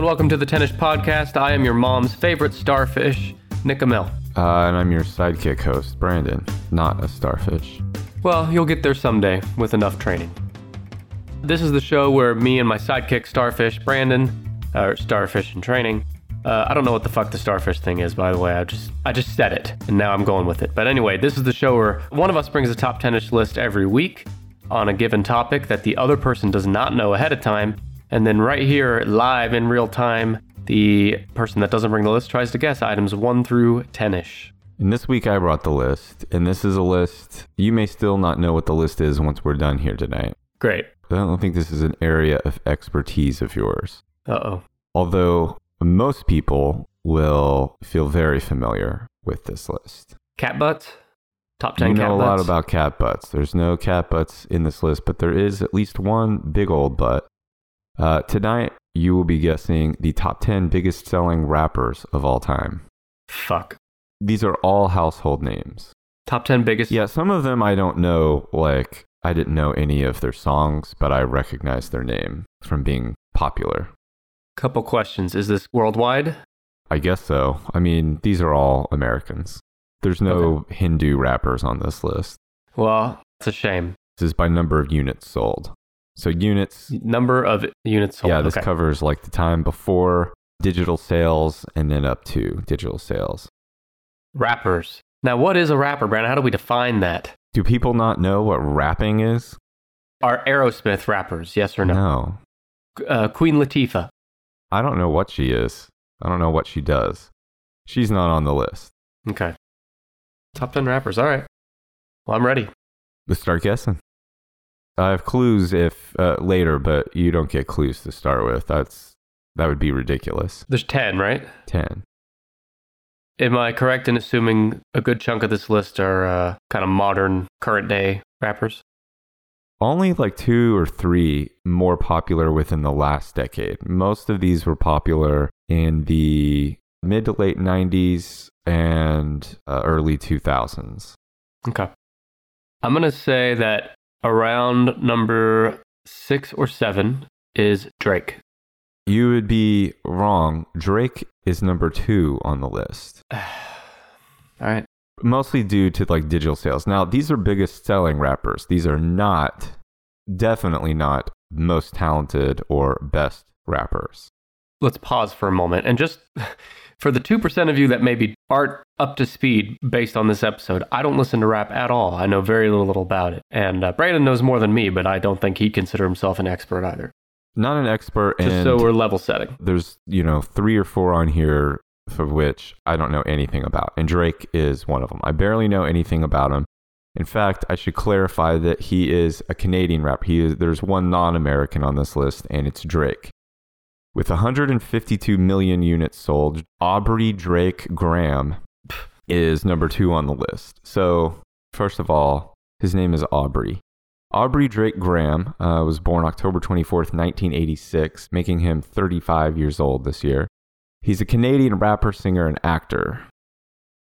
and welcome to the Tennis Podcast. I am your mom's favorite starfish, Nick Amel. Uh, and I'm your sidekick host, Brandon, not a starfish. Well, you'll get there someday with enough training. This is the show where me and my sidekick, Starfish, Brandon, or Starfish in training. Uh, I don't know what the fuck the starfish thing is, by the way. I just I just said it, and now I'm going with it. But anyway, this is the show where one of us brings a top tennis list every week on a given topic that the other person does not know ahead of time, and then right here, live in real time, the person that doesn't bring the list tries to guess items one through ten-ish. And this week I brought the list, and this is a list. You may still not know what the list is once we're done here tonight. Great. I don't think this is an area of expertise of yours. Uh oh. Although most people will feel very familiar with this list. Cat butts. Top ten you cat know a butts. lot about cat butts. There's no cat butts in this list, but there is at least one big old butt. Uh, tonight, you will be guessing the top 10 biggest selling rappers of all time. Fuck. These are all household names. Top ten biggest. Yeah, some of them I don't know, like, I didn't know any of their songs, but I recognize their name from being popular. Couple questions. Is this worldwide? I guess so. I mean, these are all Americans. There's no Hindu rappers on this list. Well, it's a shame. This is by number of units sold. So units, Number of units sold. yeah, this okay. covers like the time before digital sales and then up to digital sales. Rappers. Now, what is a rapper, Brandon? How do we define that? Do people not know what rapping is? Are Aerosmith rappers? Yes or no? No. Uh, Queen Latifah. I don't know what she is. I don't know what she does. She's not on the list. Okay. Top 10 rappers. All right. Well, I'm ready. Let's start guessing. I have clues if uh, later, but you don't get clues to start with. That's that would be ridiculous. There's 10, right? Ten. Am I correct in assuming a good chunk of this list are uh, kind of modern, current day rappers? Only like two or three more popular within the last decade. Most of these were popular in the mid to late 90s and uh, early 2000s. Okay. I'm going to say that around number six or seven is Drake. You would be wrong. Drake is number two on the list, All right. mostly due to like digital sales. Now, these are biggest selling rappers. These are not, definitely not most talented or best rappers. let's pause for a moment and just for the 2% of you that maybe aren't up to speed based on this episode, I don't listen to rap at all. I know very little about it. And uh, Brandon knows more than me, but I don't think he'd consider himself an expert either. Not an expert, Just so we're level setting. there's you know three or four on here for which I don't know anything about, and Drake is one of them. I barely know anything about him. In fact, I should clarify that he is a Canadian rapper. He is, there's one non-American on this list, and it's Drake. With 152 million units sold, Aubrey Drake Graham is number two on the list. So, first of all, his name is Aubrey. Aubrey Drake Graham uh, was born October 24th, 1986, making him 35 years old this year. He's a Canadian rapper, singer, and actor.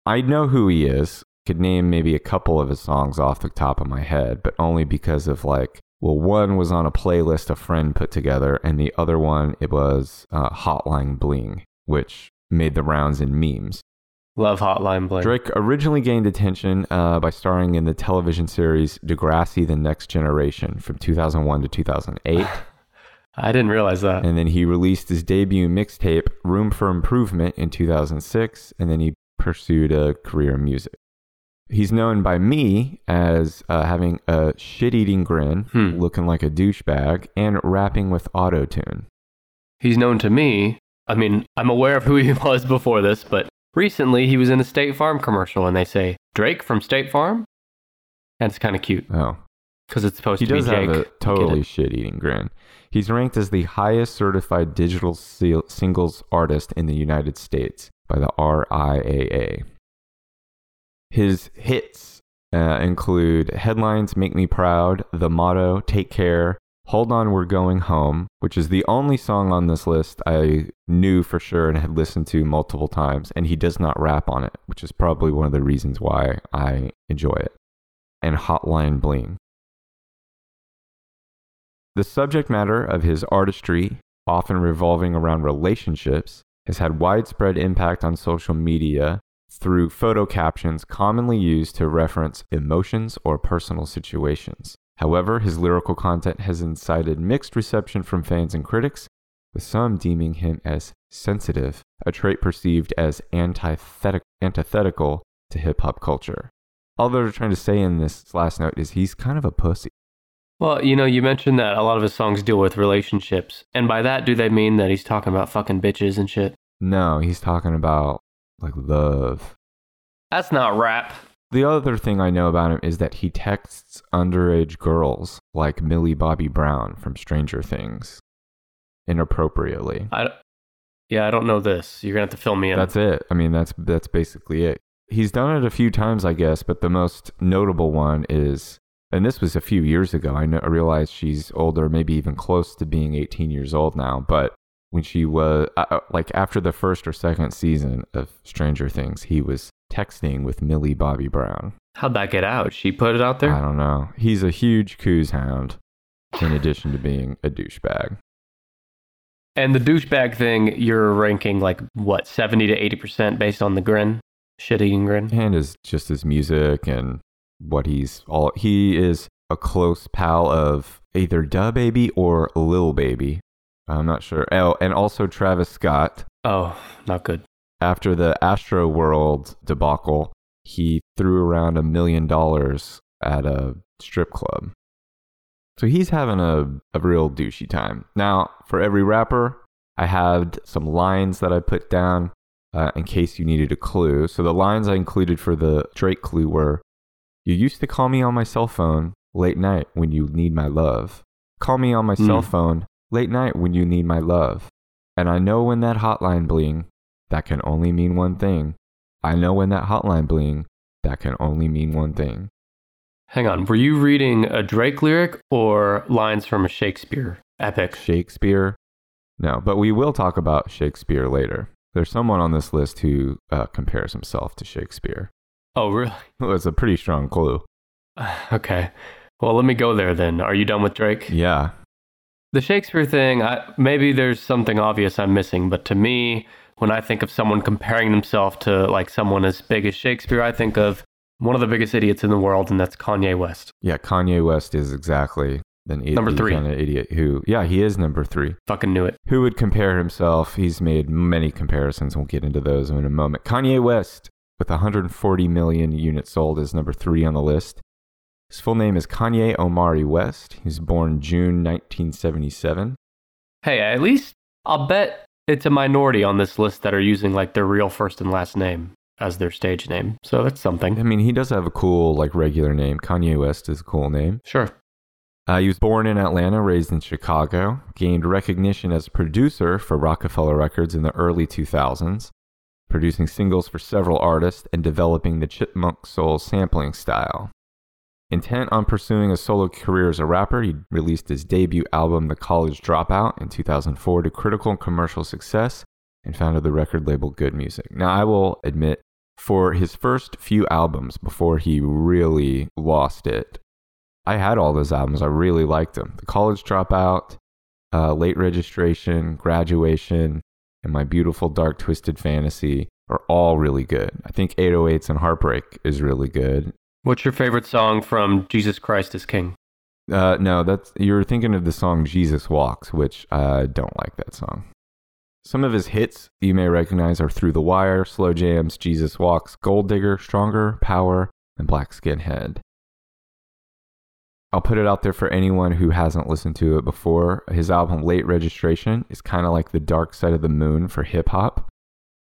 I know who he is. Could name maybe a couple of his songs off the top of my head, but only because of like, well, one was on a playlist a friend put together, and the other one it was uh, Hotline Bling, which made the rounds in memes. Love Hotline Bling. Drake originally gained attention uh, by starring in the television series Degrassi: The Next Generation from 2001 to 2008, I didn't realize that. and then he released his debut mixtape "Room for Improvement" in 2006, and then he pursued a career in music. He's known by me as uh, having a shit-eating grin, Hmm. looking like a douchebag, and rapping with auto-tune. He's known to me. I mean, I'm aware of who he was before this, but recently he was in a State Farm commercial and they say, Drake from State Farm? And it's kind of cute Oh, because it's supposed he to be does have a totally shit-eating grin. He's ranked as the highest certified digital seal- singles artist in the United States by the RIAA. His hits uh, include headlines "Make Me Proud," "The Motto," "Take Care," "Hold On, We're Going Home," which is the only song on this list I knew for sure and had listened to multiple times, and he does not rap on it, which is probably one of the reasons why I enjoy it. And "Hotline Bling." The subject matter of his artistry often revolving around relationships, has had widespread impact on social media through photo captions commonly used to reference emotions or personal situations. However, his lyrical content has incited mixed reception from fans and critics, with some deeming him as sensitive, a trait perceived as antithetic- antithetical to hip hop culture. All they're trying to say in this last note is he's kind of a pussy. Well, you know, you mentioned that a lot of his songs deal with relationships. And by that, do they mean that he's talking about fucking bitches and shit? No, he's talking about like love. That's not rap. The other thing I know about him is that he texts underage girls like Millie Bobby Brown from Stranger Things inappropriately. I, yeah, I don't know this. You're going to have to fill me in. That's it. I mean, that's that's basically it. He's done it a few times, I guess, but the most notable one is, and this was a few years ago. I, know, I realize she's older, maybe even close to being 18 years old now, but when she was uh, uh, like after the first or second season of Stranger Things, he was texting with Millie Bobby Brown. How'd that get out? She put it out there? I don't know. He's a huge coos hound, in addition to being a douchebag. And the douchebag thing, you're ranking like what, 70 to 80% based on the grin? Shit eating grin? And is just his music and what he's all. He is a close pal of either Da Baby or Lil Baby. I'm not sure. Oh, and also Travis Scott. Oh, not good. After the Astro World debacle, he threw around a million dollars at a strip club. So he's having a, a real douchey time. Now, for every rapper, I had some lines that I put down uh, in case you needed a clue. So the lines I included for the Drake clue were You used to call me on my cell phone late night when you need my love. Call me on my Mm. cell phone late night when you need my love. And I know when that hotline bling, that can only mean one thing. I know when that hotline bling, that can only mean one thing. Hang on. Were you reading a Drake lyric or lines from a Shakespeare epic? Shakespeare? No, but we will talk about Shakespeare later. There's someone on this list who uh, compares himself to Shakespeare. Oh, really? It's a pretty strong clue. Okay. Well, let me go there then. Are you done with Drake? Yeah. The Shakespeare thing, I, maybe there's something obvious I'm missing, but to me, when I think of someone comparing themselves to like someone as big as Shakespeare, I think of one of the biggest idiots in the world, and that's Kanye West. Yeah, Kanye West is exactly an idiot, Number three. kind of idiot who, yeah, he is number three. Fucking knew it. Who would compare himself? He's made many comparisons. We'll get into those in a moment. Kanye West, with 140 million units sold, is number three on the list. His full name is Kanye Omari West. He was born June 1977. Hey, at least I'll bet it's a minority on this list that are using like their real first and last name as their stage name. So that's something. I mean, he does have a cool, like, regular name. Kanye West is a cool name. Sure. Uh, he was born in Atlanta, raised in Chicago, gained recognition as a producer for Roc-A-Fella Records in the early 2000s, producing singles for several artists and developing the Chipmunk Soul sampling style. Intent on pursuing a solo career as a rapper, he released his debut album, The College Dropout, in 2004 to critical and commercial success and founded the record label Good Music. Now, I will admit, for his first few albums before he really lost it, I had all those albums. I really liked them. The College Dropout, uh, Late Registration, Graduation, and My Beautiful Dark Twisted Fantasy are all really good. I think 808s and Heartbreak is really good. What's your favorite song from Jesus Christ is King? Uh, no, that's you're thinking of the song Jesus Walks, which I don't like that song. Some of his hits you may recognize are Through the Wire, Slow Jams, Jesus Walks, Gold Digger, Stronger, Power, and Black Skinhead. I'll put it out there for anyone who hasn't listened to it before. His album Late Registration is kind of like the dark side of the moon for hip hop.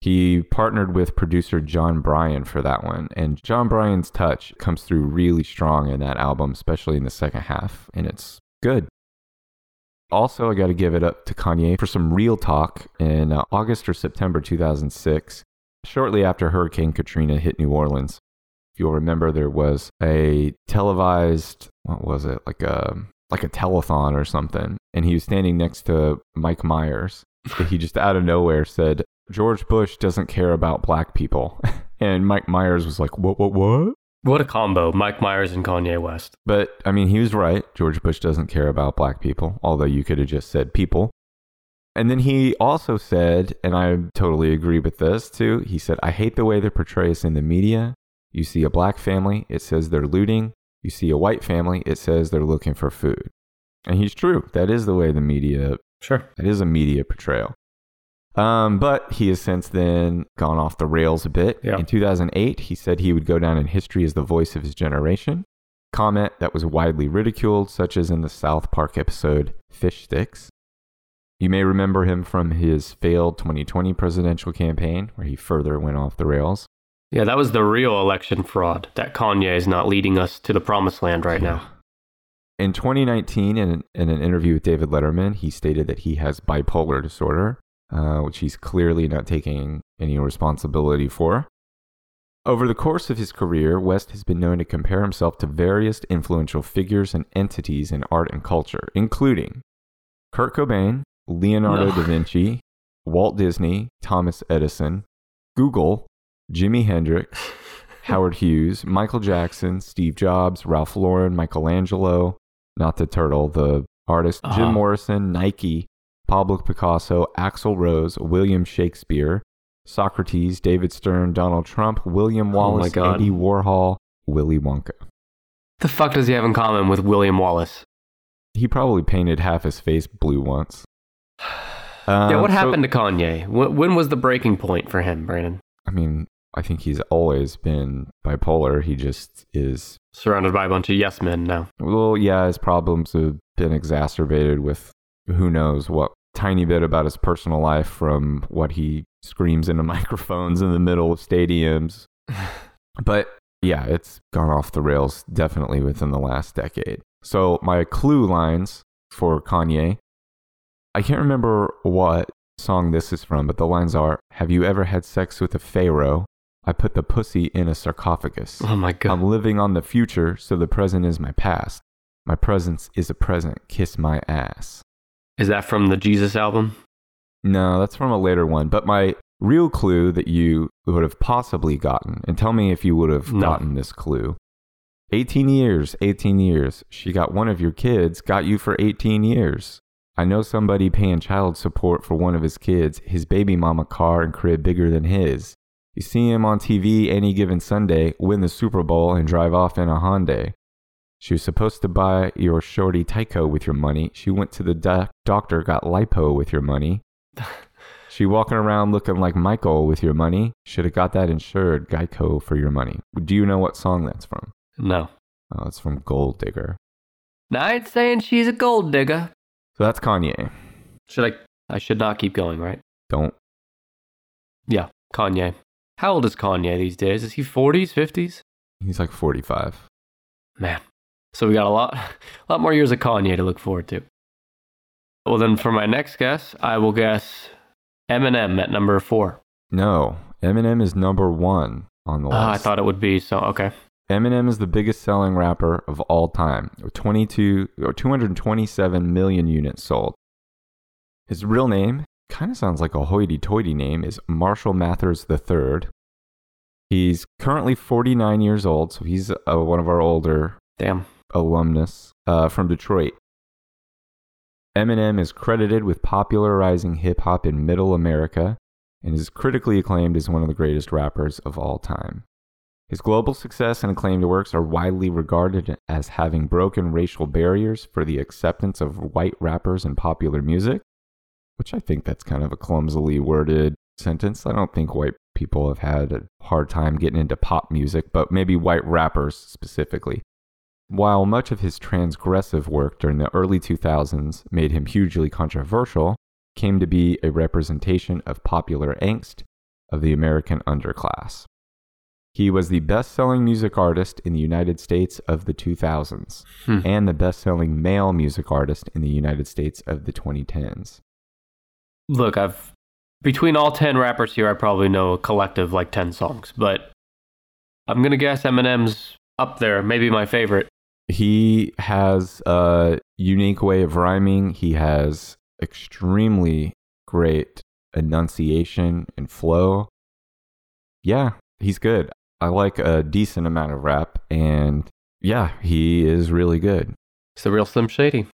He partnered with producer Jon Brion for that one, and Jon Brion's touch comes through really strong in that album, especially in the second half, and it's good. Also, I got to give it up to Kanye for some real talk in uh, August or September 2006, shortly after Hurricane Katrina hit New Orleans. If you'll remember, there was a televised, what was it, like a like a telethon or something, and he was standing next to Mike Myers. he just out of nowhere said, "George Bush doesn't care about black people," and Mike Myers was like, "What? What? What?" What a combo, Mike Myers and Kanye West. But I mean, he was right. George Bush doesn't care about black people, although you could have just said people. And then he also said, and I totally agree with this too. He said, I hate the way they portray us in the media. You see a black family, it says they're looting. You see a white family, it says they're looking for food. And he's true. That is the way the media, Sure. that is a media portrayal. Um, but he has since then gone off the rails a bit. Yeah. In 2008, he said he would go down in history as the voice of his generation. Comment that was widely ridiculed, such as in the South Park episode Fish Sticks. You may remember him from his failed 2020 presidential campaign, where he further went off the rails. Yeah, that was the real election fraud. That Kanye is not leading us to the promised land right now. In 2019, in, in an interview with David Letterman, he stated that he has bipolar disorder, uh, which he's clearly not taking any responsibility for. Over the course of his career, West has been known to compare himself to various influential figures and entities in art and culture, including Kurt Cobain, Leonardo No. da Vinci, Walt Disney, Thomas Edison, Google, Jimi Hendrix, Howard Hughes, Michael Jackson, Steve Jobs, Ralph Lauren, Michelangelo, not the turtle, the artist, Uh-huh. Jim Morrison, Nike, Pablo Picasso, Axl Rose, William Shakespeare, Socrates, David Stern, Donald Trump, William Oh Wallace, God. Andy Warhol, Willy Wonka. The fuck does he have in common with William Wallace? He probably painted half his face blue once. yeah, Um, what so- happened to Kanye? When, when was the breaking point for him, Brandon? I mean, I think he's always been bipolar. He just is Surrounded by a bunch of yes men now. Well, yeah, his problems have been exacerbated with who knows what tiny bit about his personal life from what he screams into microphones in the middle of stadiums. But yeah, it's gone off the rails definitely within the last decade. So, my clue lines for Kanye I can't remember what song this is from, but the lines are Have you ever had sex with a pharaoh? I put the pussy in a sarcophagus. Oh my god. I'm living on the future, so the present is my past. My presence is a present. Kiss my ass. Is that from the Jesus album? No, that's from a later one. But my real clue that you would have possibly gotten, and tell me if you would have No. gotten this clue 18 years, 18 years. She got one of your kids, got you for 18 years. I know somebody paying child support for one of his kids, his baby mama car and crib bigger than his. You see him on TV any given Sunday, win the Super Bowl, and drive off in a Hyundai. She was supposed to buy your shorty Tyco with your money. She went to the doc- doctor, got lipo with your money. She walking around looking like Michael with your money. Should have got that insured, Geico, for your money. Do you know what song that's from? No. Oh, it's from Gold Digger. Now, I ain't saying she's a gold digger. So that's Kanye. Should I? I should not keep going, right? Don't. Yeah, Kanye. How old is Kanye these days? Is he 40s, 50s? He's like 45. Man. So we got a lot, a lot more years of Kanye to look forward to. Well, then for my next guess, I will guess Eminem at number four. No, Eminem is number one on the list. Ah, I thought it would be so. Okay. Eminem is the biggest selling rapper of all time, 22 or 227 million units sold. His real name kind of sounds like a hoity-toity name is Marshall Mathers III. He's currently 49 years old, so he's uh, one of our older Damn. Alumnus uh, from Detroit. Eminem is credited with popularizing hip hop in Middle America and is critically acclaimed as one of the greatest rappers of all time. His global success and acclaimed works are widely regarded as having broken racial barriers for the acceptance of white rappers in popular music, which I think that's kind of a clumsily worded sentence. I don't think white people have had a hard time getting into pop music, but maybe white rappers specifically. While much of his transgressive work during the early 2000s made him hugely controversial, came to be a representation of popular angst of the American underclass. He was the best selling music artist in the United States of the 2000s Hmm. and the best selling male music artist in the United States of the 2010s. Look, I've between all 10 rappers here, I probably know a collective like 10 songs, but I'm going to guess Eminem's up there, maybe my favorite. He has a unique way of rhyming. He has extremely great enunciation and flow. Yeah, he's good. I like a decent amount of rap, and yeah, he is really good. It's the real Slim Shady.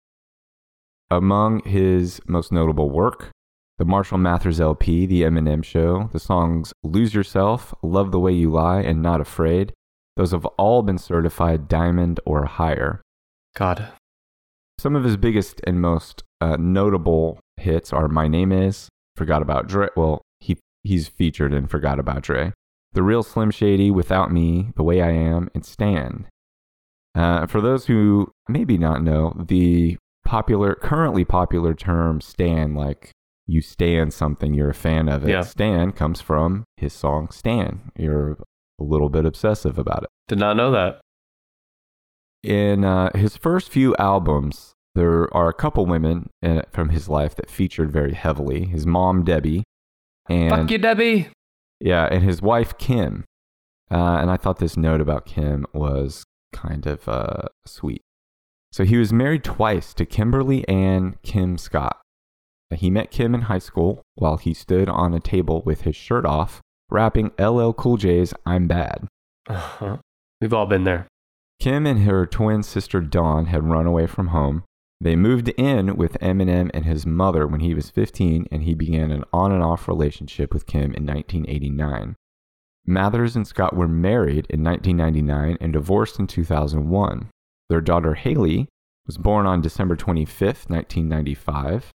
Among his most notable work, the Marshall Mathers LP, The Eminem Show, the songs Lose Yourself, Love the Way You Lie, and Not Afraid. Those have all been certified diamond or higher. God. Some of his biggest and most uh, notable hits are My Name Is, Forgot About Dre. Well, he, he's featured in Forgot About Dre. The Real Slim Shady, Without Me, The Way I Am, and Stand. Uh, for those who maybe not know, the popular, currently popular term "stan," like you stand something, you're a fan of it. Yeah. Stan comes from his song "Stan." You're a little bit obsessive about it. Did not know that. In uh, his first few albums, there are a couple women uh, from his life that featured very heavily. His mom, Debbie, and Fuck you, Debbie. yeah, and his wife Kim. Uh, and I thought this note about Kim was kind of uh, sweet. So he was married twice to Kimberly Ann Kim Scott. He met Kim in high school while he stood on a table with his shirt off, rapping LL Cool J's "I'm Bad." Uh-huh. We've all been there. Kim and her twin sister Dawn had run away from home. They moved in with Eminem and his mother when he was 15, and he began an on and off relationship with Kim in 1989. Mathers and Scott were married in 1999 and divorced in 2001. Their daughter Haley was born on December 25th, 1995,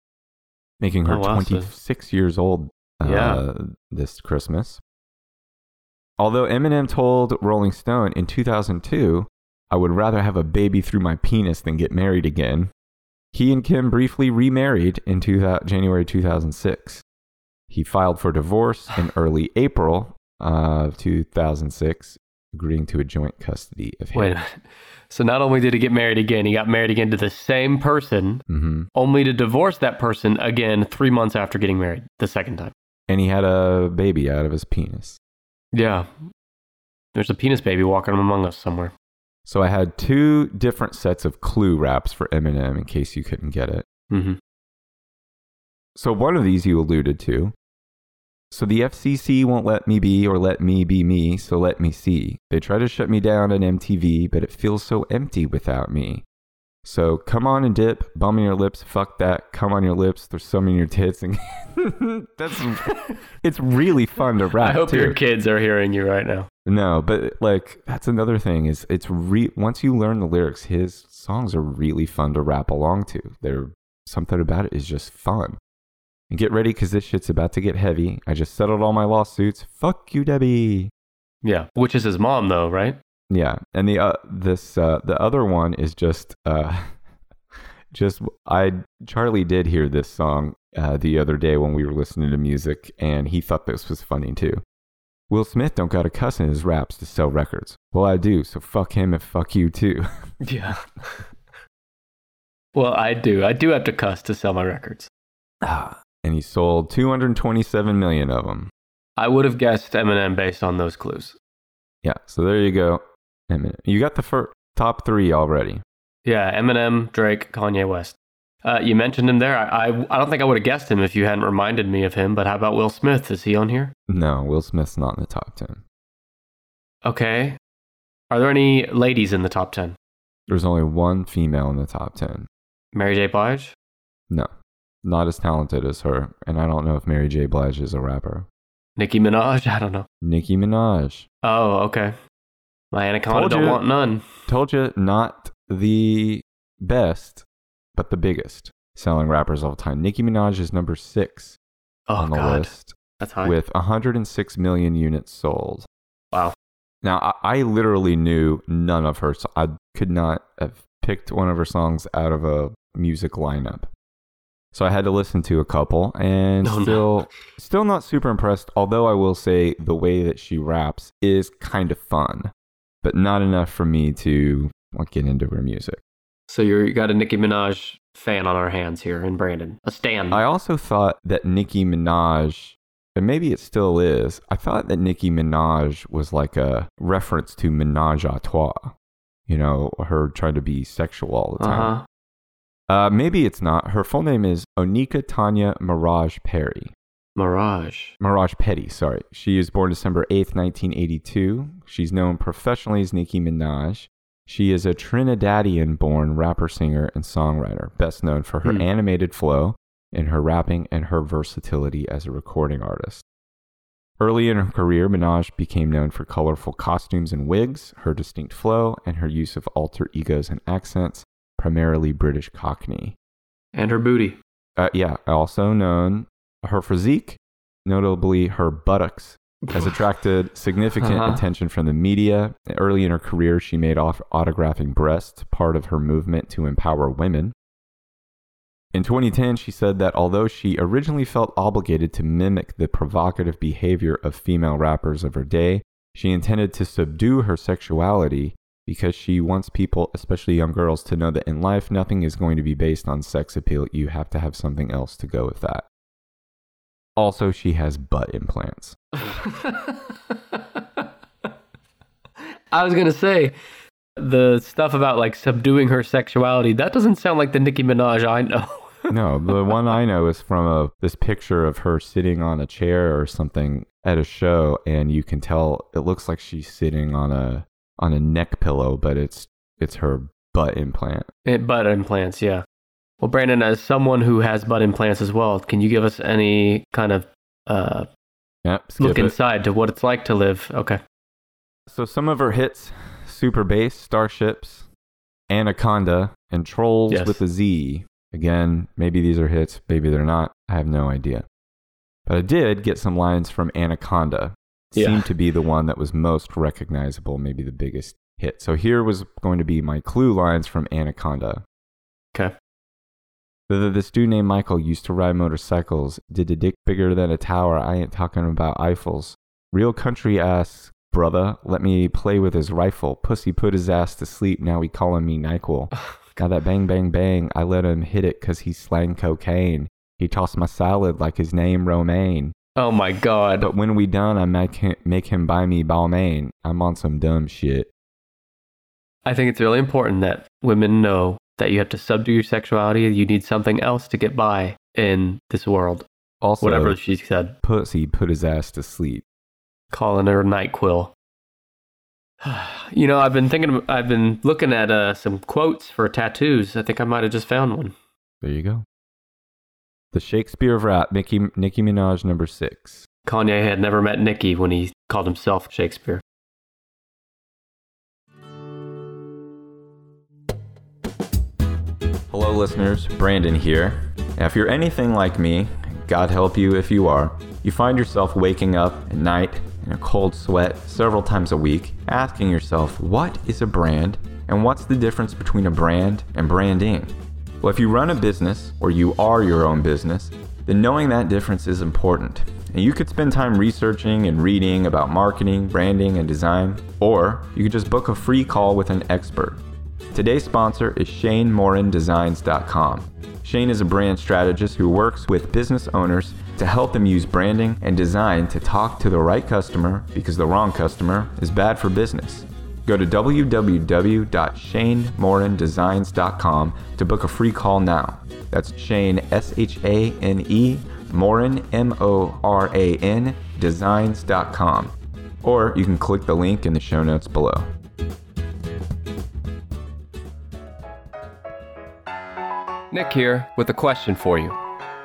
making her Oh, wow, so- 26 years old uh, Yeah. this Christmas. Although Eminem told Rolling Stone in 2002, I would rather have a baby through my penis than get married again, he and Kim briefly remarried in 2000, January 2006. He filed for divorce in early April of 2006, agreeing to a joint custody of Wait a minute. So not only did he get married again, he got married again to the same person, hmm only to divorce that person again three months after getting married the second time. And he had a baby out of his penis. Yeah. There's a penis baby walking among us somewhere. So I had two different sets of clue raps for Eminem in case you couldn't get it. hmm So one of these you alluded to. So the FCC won't let me be or let me be me, so let me see. They try to shut me down on MTV, but it feels so empty without me. So come on and dip, bum in your lips, fuck that, come on your lips, there's some in your tits, and that's it's really fun to rap I hope too. your kids are hearing you right now. No, but like that's another thing is it's re- once you learn the lyrics, his songs are really fun to rap along to. They're something about it is just fun. And get ready because this shit's about to get heavy. I just settled all my lawsuits. Fuck you, Debbie. Yeah. Which is his mom, though, right? Yeah, and the uh, this uh, the other one is just uh, just I Charlie did hear this song uh, the other day when we were listening to music, and he thought this was funny too. Will Smith don't got a cuss in his raps to sell records. Well, I do, so fuck him and fuck you too. Yeah. well, I do. I do have to cuss to sell my records. and he sold 227 million of them. I would have guessed Eminem based on those clues. Yeah, so there you go. Eminem. You got the fir- top three already. Yeah, Eminem, Drake, Kanye West. Uh, you mentioned him there. I, I, I don't think I would have guessed him if you hadn't reminded me of him, but how about Will Smith? Is he on here? No, Will Smith's not in the top 10. Okay. Are there any ladies in the top 10? There's only one female in the top 10. Mary J. Blige? No, not as talented as her. And I don't know if Mary J. Blige is a rapper. Nicki Minaj? I don't know. Nicki Minaj. Oh, okay. My anaconda Told don't you. want none. Told you, not the best, but the biggest selling rappers of all time. Nicki Minaj is number six Oh, on the God. list That's high. with 106 million units sold. wow. Now, I, I literally knew none of her. So I could not have picked one of her songs out of a music lineup. So I had to listen to a couple, and Oh, no. still, still not super impressed. Although I will say the way that she raps is kind of fun, but not enough for me to like, get into her music. So you're, you got a Nicki Minaj fan on our hands here in Brandon. A stan. I also thought that Nicki Minaj, and maybe it still is, I thought that Nicki Minaj was like a reference to Menage a Trois. You know, her trying to be sexual all the time. huh. Uh, maybe it's not. Her full name is Onika Tanya Mirage Perry. Mirage. Mirage Petty, sorry. She is born December 8th, 1982. She's known professionally as Nicki Minaj. She is a Trinidadian born rapper, singer, and songwriter, best known for her Hmm. animated flow, in her rapping and her versatility as a recording artist. Early in her career, Minaj became known for colorful costumes and wigs, her distinct flow, and her use of alter egos and accents, primarily British Cockney. And her booty. Uh, yeah, also known her physique, notably her buttocks, has attracted significant Uh-huh. attention from the media. Early in her career, she made off autographing breasts part of her movement to empower women. In 2010, she said that although she originally felt obligated to mimic the provocative behavior of female rappers of her day, she intended to subdue her sexuality because she wants people, especially young girls, to know that in life, nothing is going to be based on sex appeal. You have to have something else to go with that. Also, she has butt implants. I was gonna say the stuff about like subduing her sexuality. That doesn't sound like the Nicki Minaj I know. No, the one I know is from a this picture of her sitting on a chair or something at a show, and you can tell it looks like she's sitting on a on a neck pillow, but it's it's her butt implant. Eh, butt implants, yeah. Well, Brandon, as someone who has butt implants as well, can you give us any kind of uh, Yep, look it. inside to what it's like to live? Okay. So some of her hits: Super Bass, Starships, Anaconda, and Trolls Yes. with a Z. Again, maybe these are hits, maybe they're not. I have no idea. But I did get some lines from Anaconda. Yeah. Seemed to be the one that was most recognizable, maybe the biggest hit. So here was going to be my clue lines from Anaconda. Okay. Th- This dude named Michael used to ride motorcycles. Did a dick bigger than a tower. I ain't talking about Eiffels. Real country ass, brother. Let me play with his rifle. Pussy put his ass to sleep. Now he calling me Nyquil. Got that bang bang bang. I let him hit it 'cause he slang cocaine. He tossed my salad like his name Romaine. Oh my God. But when we done, I make him, make him buy me Balmain. I'm on some dumb shit. I think it's really important that women know that you have to subdue your sexuality. You need something else to get by in this world. Also, Whatever she said, pussy put his ass to sleep. calling her Nyquil. You know, I've been thinking. I've been looking at uh, some quotes for tattoos. I think I might have just found one. There you go. The Shakespeare of rap, Nicki, Nicki Minaj, number six. Kanye had never met Nicki when he called himself Shakespeare. Listeners. Brandon here. Now, if you're anything like me, God help you if you are, you find yourself waking up at night in a cold sweat several times a week, asking yourself, what is a brand and what's the difference between a brand and branding? Well, if you run a business or you are your own business, then knowing that difference is important. And you could spend time researching and reading about marketing, branding, and design, or you could just book a free call with an expert. Today's sponsor is ShaneMoranDesigns.com. Shane is a brand strategist who works with business owners to help them use branding and design to talk to the right customer because the wrong customer is bad for business. Go to www.shanemorandesigns.com to book a free call now. That's Shane, S H A N E, Moran, M O R A N, designs.com. Or you can click the link in the show notes below. Nick here with a question for you.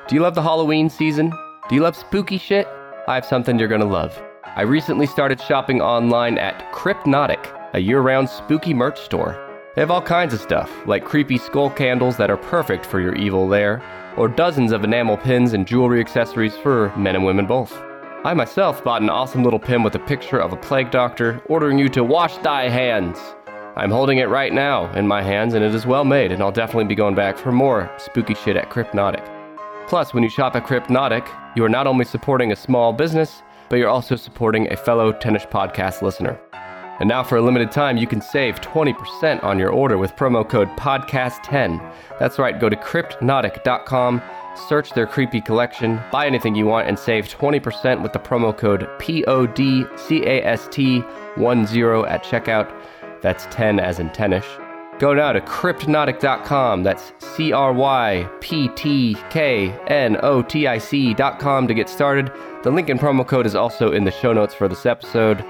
Do you love the Halloween season? Do you love spooky shit? I have something you're gonna love. I recently started shopping online at Cryptknotic, a year round spooky merch store. They have all kinds of stuff, like creepy skull candles that are perfect for your evil lair, or dozens of enamel pins and jewelry accessories for men and women both. I myself bought an awesome little pin with a picture of a plague doctor ordering you to wash thy hands. I'm holding it right now in my hands, and it is well made, and I'll definitely be going back for more spooky shit at Cryptknotic. Plus, when you shop at Cryptknotic, you are not only supporting a small business, but you're also supporting a fellow Tennis Podcast listener. And now, for a limited time, you can save 20% on your order with promo code PODCAST10. That's right, go to cryptknotic.com, search their creepy collection, buy anything you want, and save 20% with the promo code PODCAST10 at checkout. That's 10 as in tennis. Go now to cryptknotic.com. That's C R Y P T K N O T I C.com to get started. The link and promo code is also in the show notes for this episode.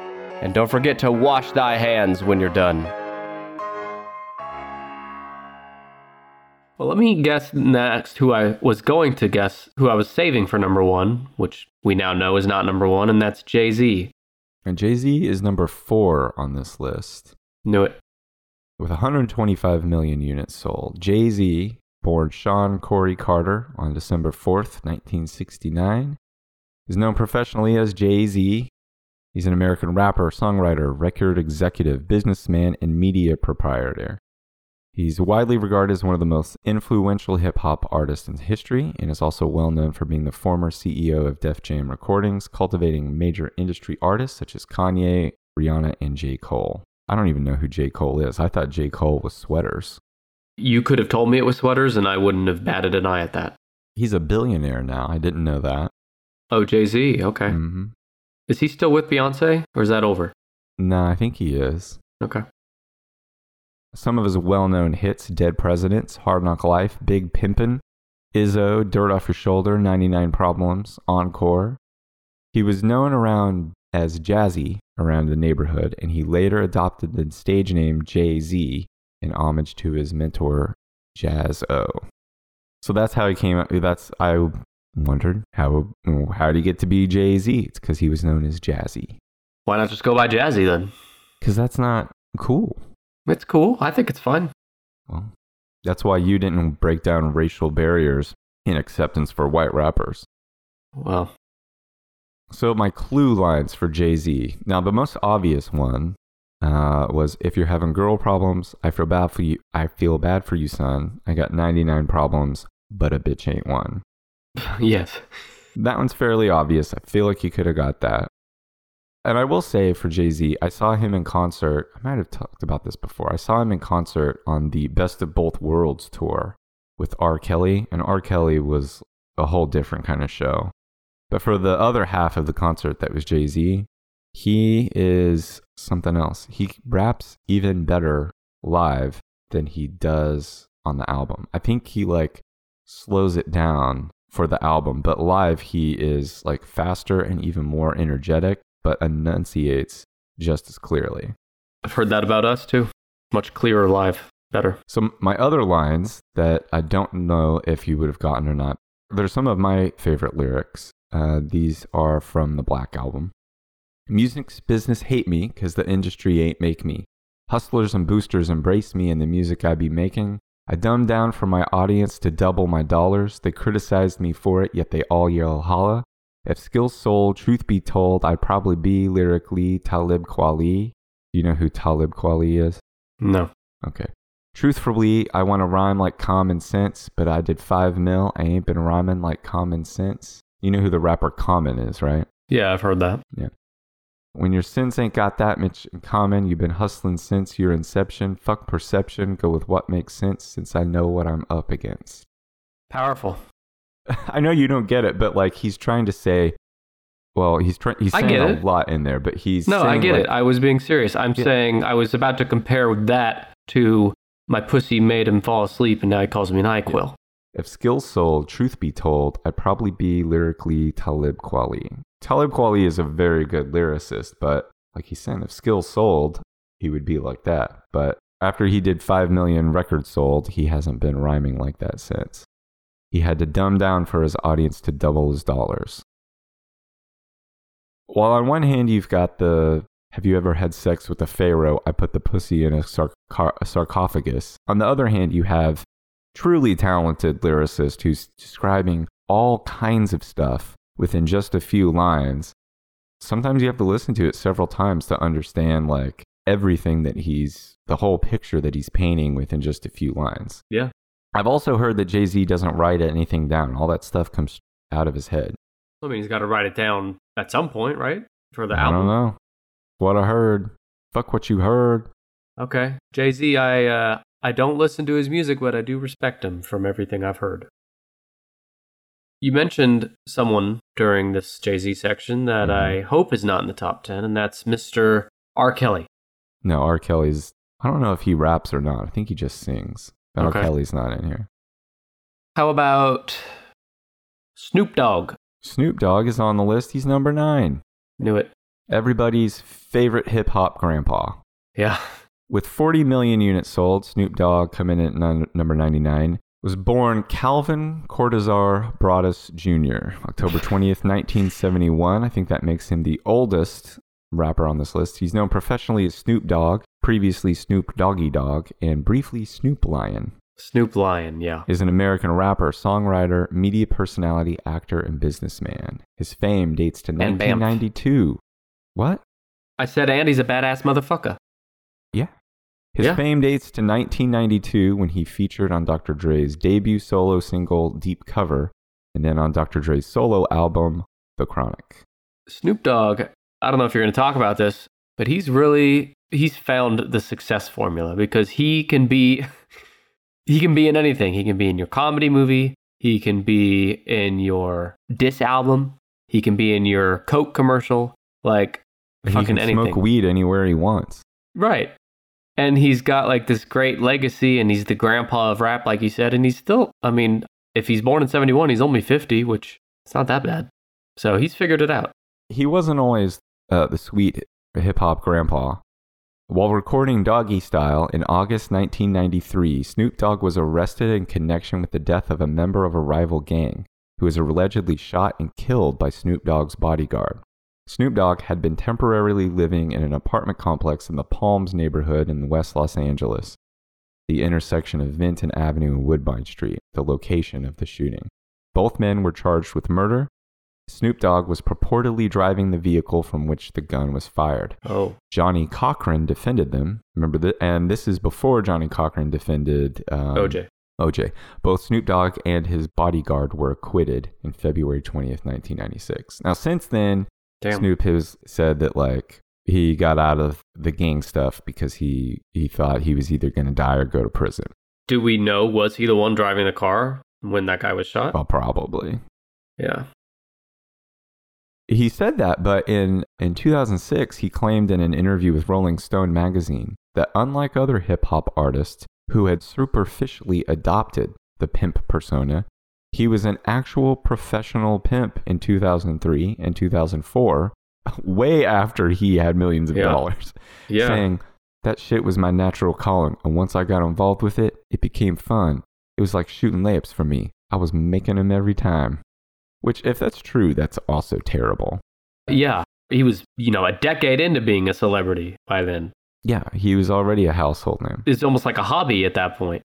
And don't forget to wash thy hands when you're done. Well, let me guess next who I was going to guess, who I was saving for number one, which we now know is not number one, and that's Jay Z. And Jay Z is number four on this list Knew it. with 125 million units sold. Jay Z, born Shawn Corey Carter on December 4th, 1969, is known professionally as Jay Z. He's an American rapper, songwriter, record executive, businessman, and media proprietor. He's widely regarded as one of the most influential hip hop artists in history and is also well known for being the former CEO of Def Jam Recordings, cultivating major industry artists such as Kanye, Rihanna, and J. Cole. I don't even know who J. Cole is. I thought J. Cole was sweaters. You could have told me it was sweaters, and I wouldn't have batted an eye at that. He's a billionaire now. I didn't know that. Oh, Jay Z. Okay. hmm Is he still with Beyonce, or is that over? No, I think he is. Okay. Some of his well known hits Dead Presidents, Hard Knock Life, Big Pimpin', Izzo, Dirt Off Your Shoulder, 99 Problems, Encore. He was known around as Jazzy around the neighborhood, and he later adopted the stage name Jay Z in homage to his mentor, Jaz-O. So that's how he came up. That's, I wondered, how, how did he get to be Jay Z? It's because he was known as Jazzy. Why not just go by Jazzy then? Because that's not cool. It's cool. I think it's fun. Well, that's why you didn't break down racial barriers in acceptance for white rappers. Well, So my clue lines for Jay Z. Now the most obvious one uh, was if you're having girl problems, I feel bad for you. I feel bad for you, son. I got 99 problems, but a bitch ain't one. yes. That one's fairly obvious. I feel like you could have got that. And I will say for Jay Z, I saw him in concert. I might have talked about this before. I saw him in concert on the Best of Both Worlds tour with R. Kelly, and R. Kelly was a whole different kind of show. But for the other half of the concert that was Jay Z, he is something else. He raps even better live than he does on the album. I think he like slows it down for the album, but live he is like faster and even more energetic, but enunciates just as clearly. I've heard that about us too. Much clearer live. Better. So my other lines that I don't know if you would have gotten or not. There's some of my favorite lyrics. Uh, these are from the Black Album. Music's business hate me because the industry ain't make me. Hustlers and boosters embrace me and the music I be making. I dumb down for my audience to double my dollars. They criticized me for it, yet they all yell holla. If skills sold, truth be told, I'd probably be lyrically Talib Kweli. Do you know who Talib Kweli is? No. Okay. Truthfully, I want to rhyme like common sense, but I did five mil. I ain't been rhyming like common sense. You know who the rapper Common is, right? Yeah, I've heard that. Yeah. When your sins ain't got that much in common, you've been hustling since your inception. Fuck perception, go with what makes sense since I know what I'm up against. Powerful. I know you don't get it, but like he's trying to say, well, he's trying, he's I saying get a it. lot in there, but he's No, I get like- it. I was being serious. I'm Yeah. saying I was about to compare that to my pussy made him fall asleep and now he calls me an NyQuil. If skills sold, truth be told, I'd probably be lyrically Talib Kweli. Talib Kweli is a very good lyricist, but like he's saying, if skills sold, he would be like that. But after he did 5 million records sold, he hasn't been rhyming like that since. He had to dumb down for his audience to double his dollars. While on one hand, you've got the have you ever had sex with a pharaoh? I put the pussy in a, a sarcophagus. On the other hand, you have truly talented lyricist who's describing all kinds of stuff within just a few lines. Sometimes you have to listen to it several times to understand like everything that he's the whole picture that he's painting within just a few lines. Yeah. I've also heard that Jay-Z doesn't write anything down. All that stuff comes out of his head. I mean, he's got to write it down at some point, right? For the I album. I don't know. What I heard. Fuck what you heard. Okay. Jay Z, I, uh, I don't listen to his music, but I do respect him from everything I've heard. You mentioned someone during this Jay Z section that Mhm. I hope is not in the top 10, and that's Mr. R. Kelly. No, R. Kelly's I don't know if he raps or not. I think he just sings. But Okay. R. Kelly's not in here. How about Snoop Dogg? Snoop Dogg is on the list. He's number nine. Knew it. Everybody's favorite hip hop grandpa. Yeah. With 40 million units sold, Snoop Dogg coming in at num- number 99. was born Calvin Cordozar Broadus Jr., October 20th, 1971. I think that makes him the oldest rapper on this list. He's known professionally as Snoop Dogg, previously Snoop Doggy Dogg, and briefly Snoop Lion. Snoop Lion, yeah. Is an American rapper, songwriter, media personality, actor, and businessman. His fame dates to And Bamf. 1992. What? I said Andy's a badass motherfucker. Yeah. His Yeah. fame dates to 1992 when he featured on Dr. Dre's debut solo single Deep Cover and then on Dr. Dre's solo album The Chronic. Snoop Dogg, I don't know if you're going to talk about this, but he's really he's found the success formula because he can be he can be in anything. He can be in your comedy movie, he can be in your diss album, he can be in your Coke commercial, like He fucking can anything. smoke weed anywhere he wants. Right. And he's got like this great legacy and he's the grandpa of rap like you said and he's still I mean, if he's born in 71, he's only 50, which it's not that bad. So he's figured it out. He wasn't always uh, the sweet hip hop grandpa. While recording Doggy Style in August 1993, Snoop Dogg was arrested in connection with the death of a member of a rival gang who was allegedly shot and killed by Snoop Dogg's bodyguard. Snoop Dogg had been temporarily living in an apartment complex in the Palms neighborhood in West Los Angeles, the intersection of Vinton Avenue and Woodbine Street, the location of the shooting. Both men were charged with murder. Snoop Dogg was purportedly driving the vehicle from which the gun was fired. Oh. Johnnie Cochran defended them. Remember that? And this is before Johnnie Cochran defended um, OJ. OJ. Both Snoop Dogg and his bodyguard were acquitted in February 20th, 1996. Now, since then, Damn. Snoop has said that like he got out of the gang stuff because he he thought he was either going to die or go to prison. Do we know was he the one driving the car when that guy was shot? Well, probably. Yeah. He said that, but in in 2006, he claimed in an interview with Rolling Stone magazine that unlike other hip hop artists who had superficially adopted the pimp persona, he was an actual professional pimp in 2003 and 2004, way after he had millions of Yeah. dollars. Yeah. saying that shit was my natural calling, and once I got involved with it, it became fun. It was like shooting layups for me. I was making them every time. Which, if that's true, that's also terrible. Yeah. He was, you know, a decade into being a celebrity by then. Yeah, he was already a household name. It's almost like a hobby at that point.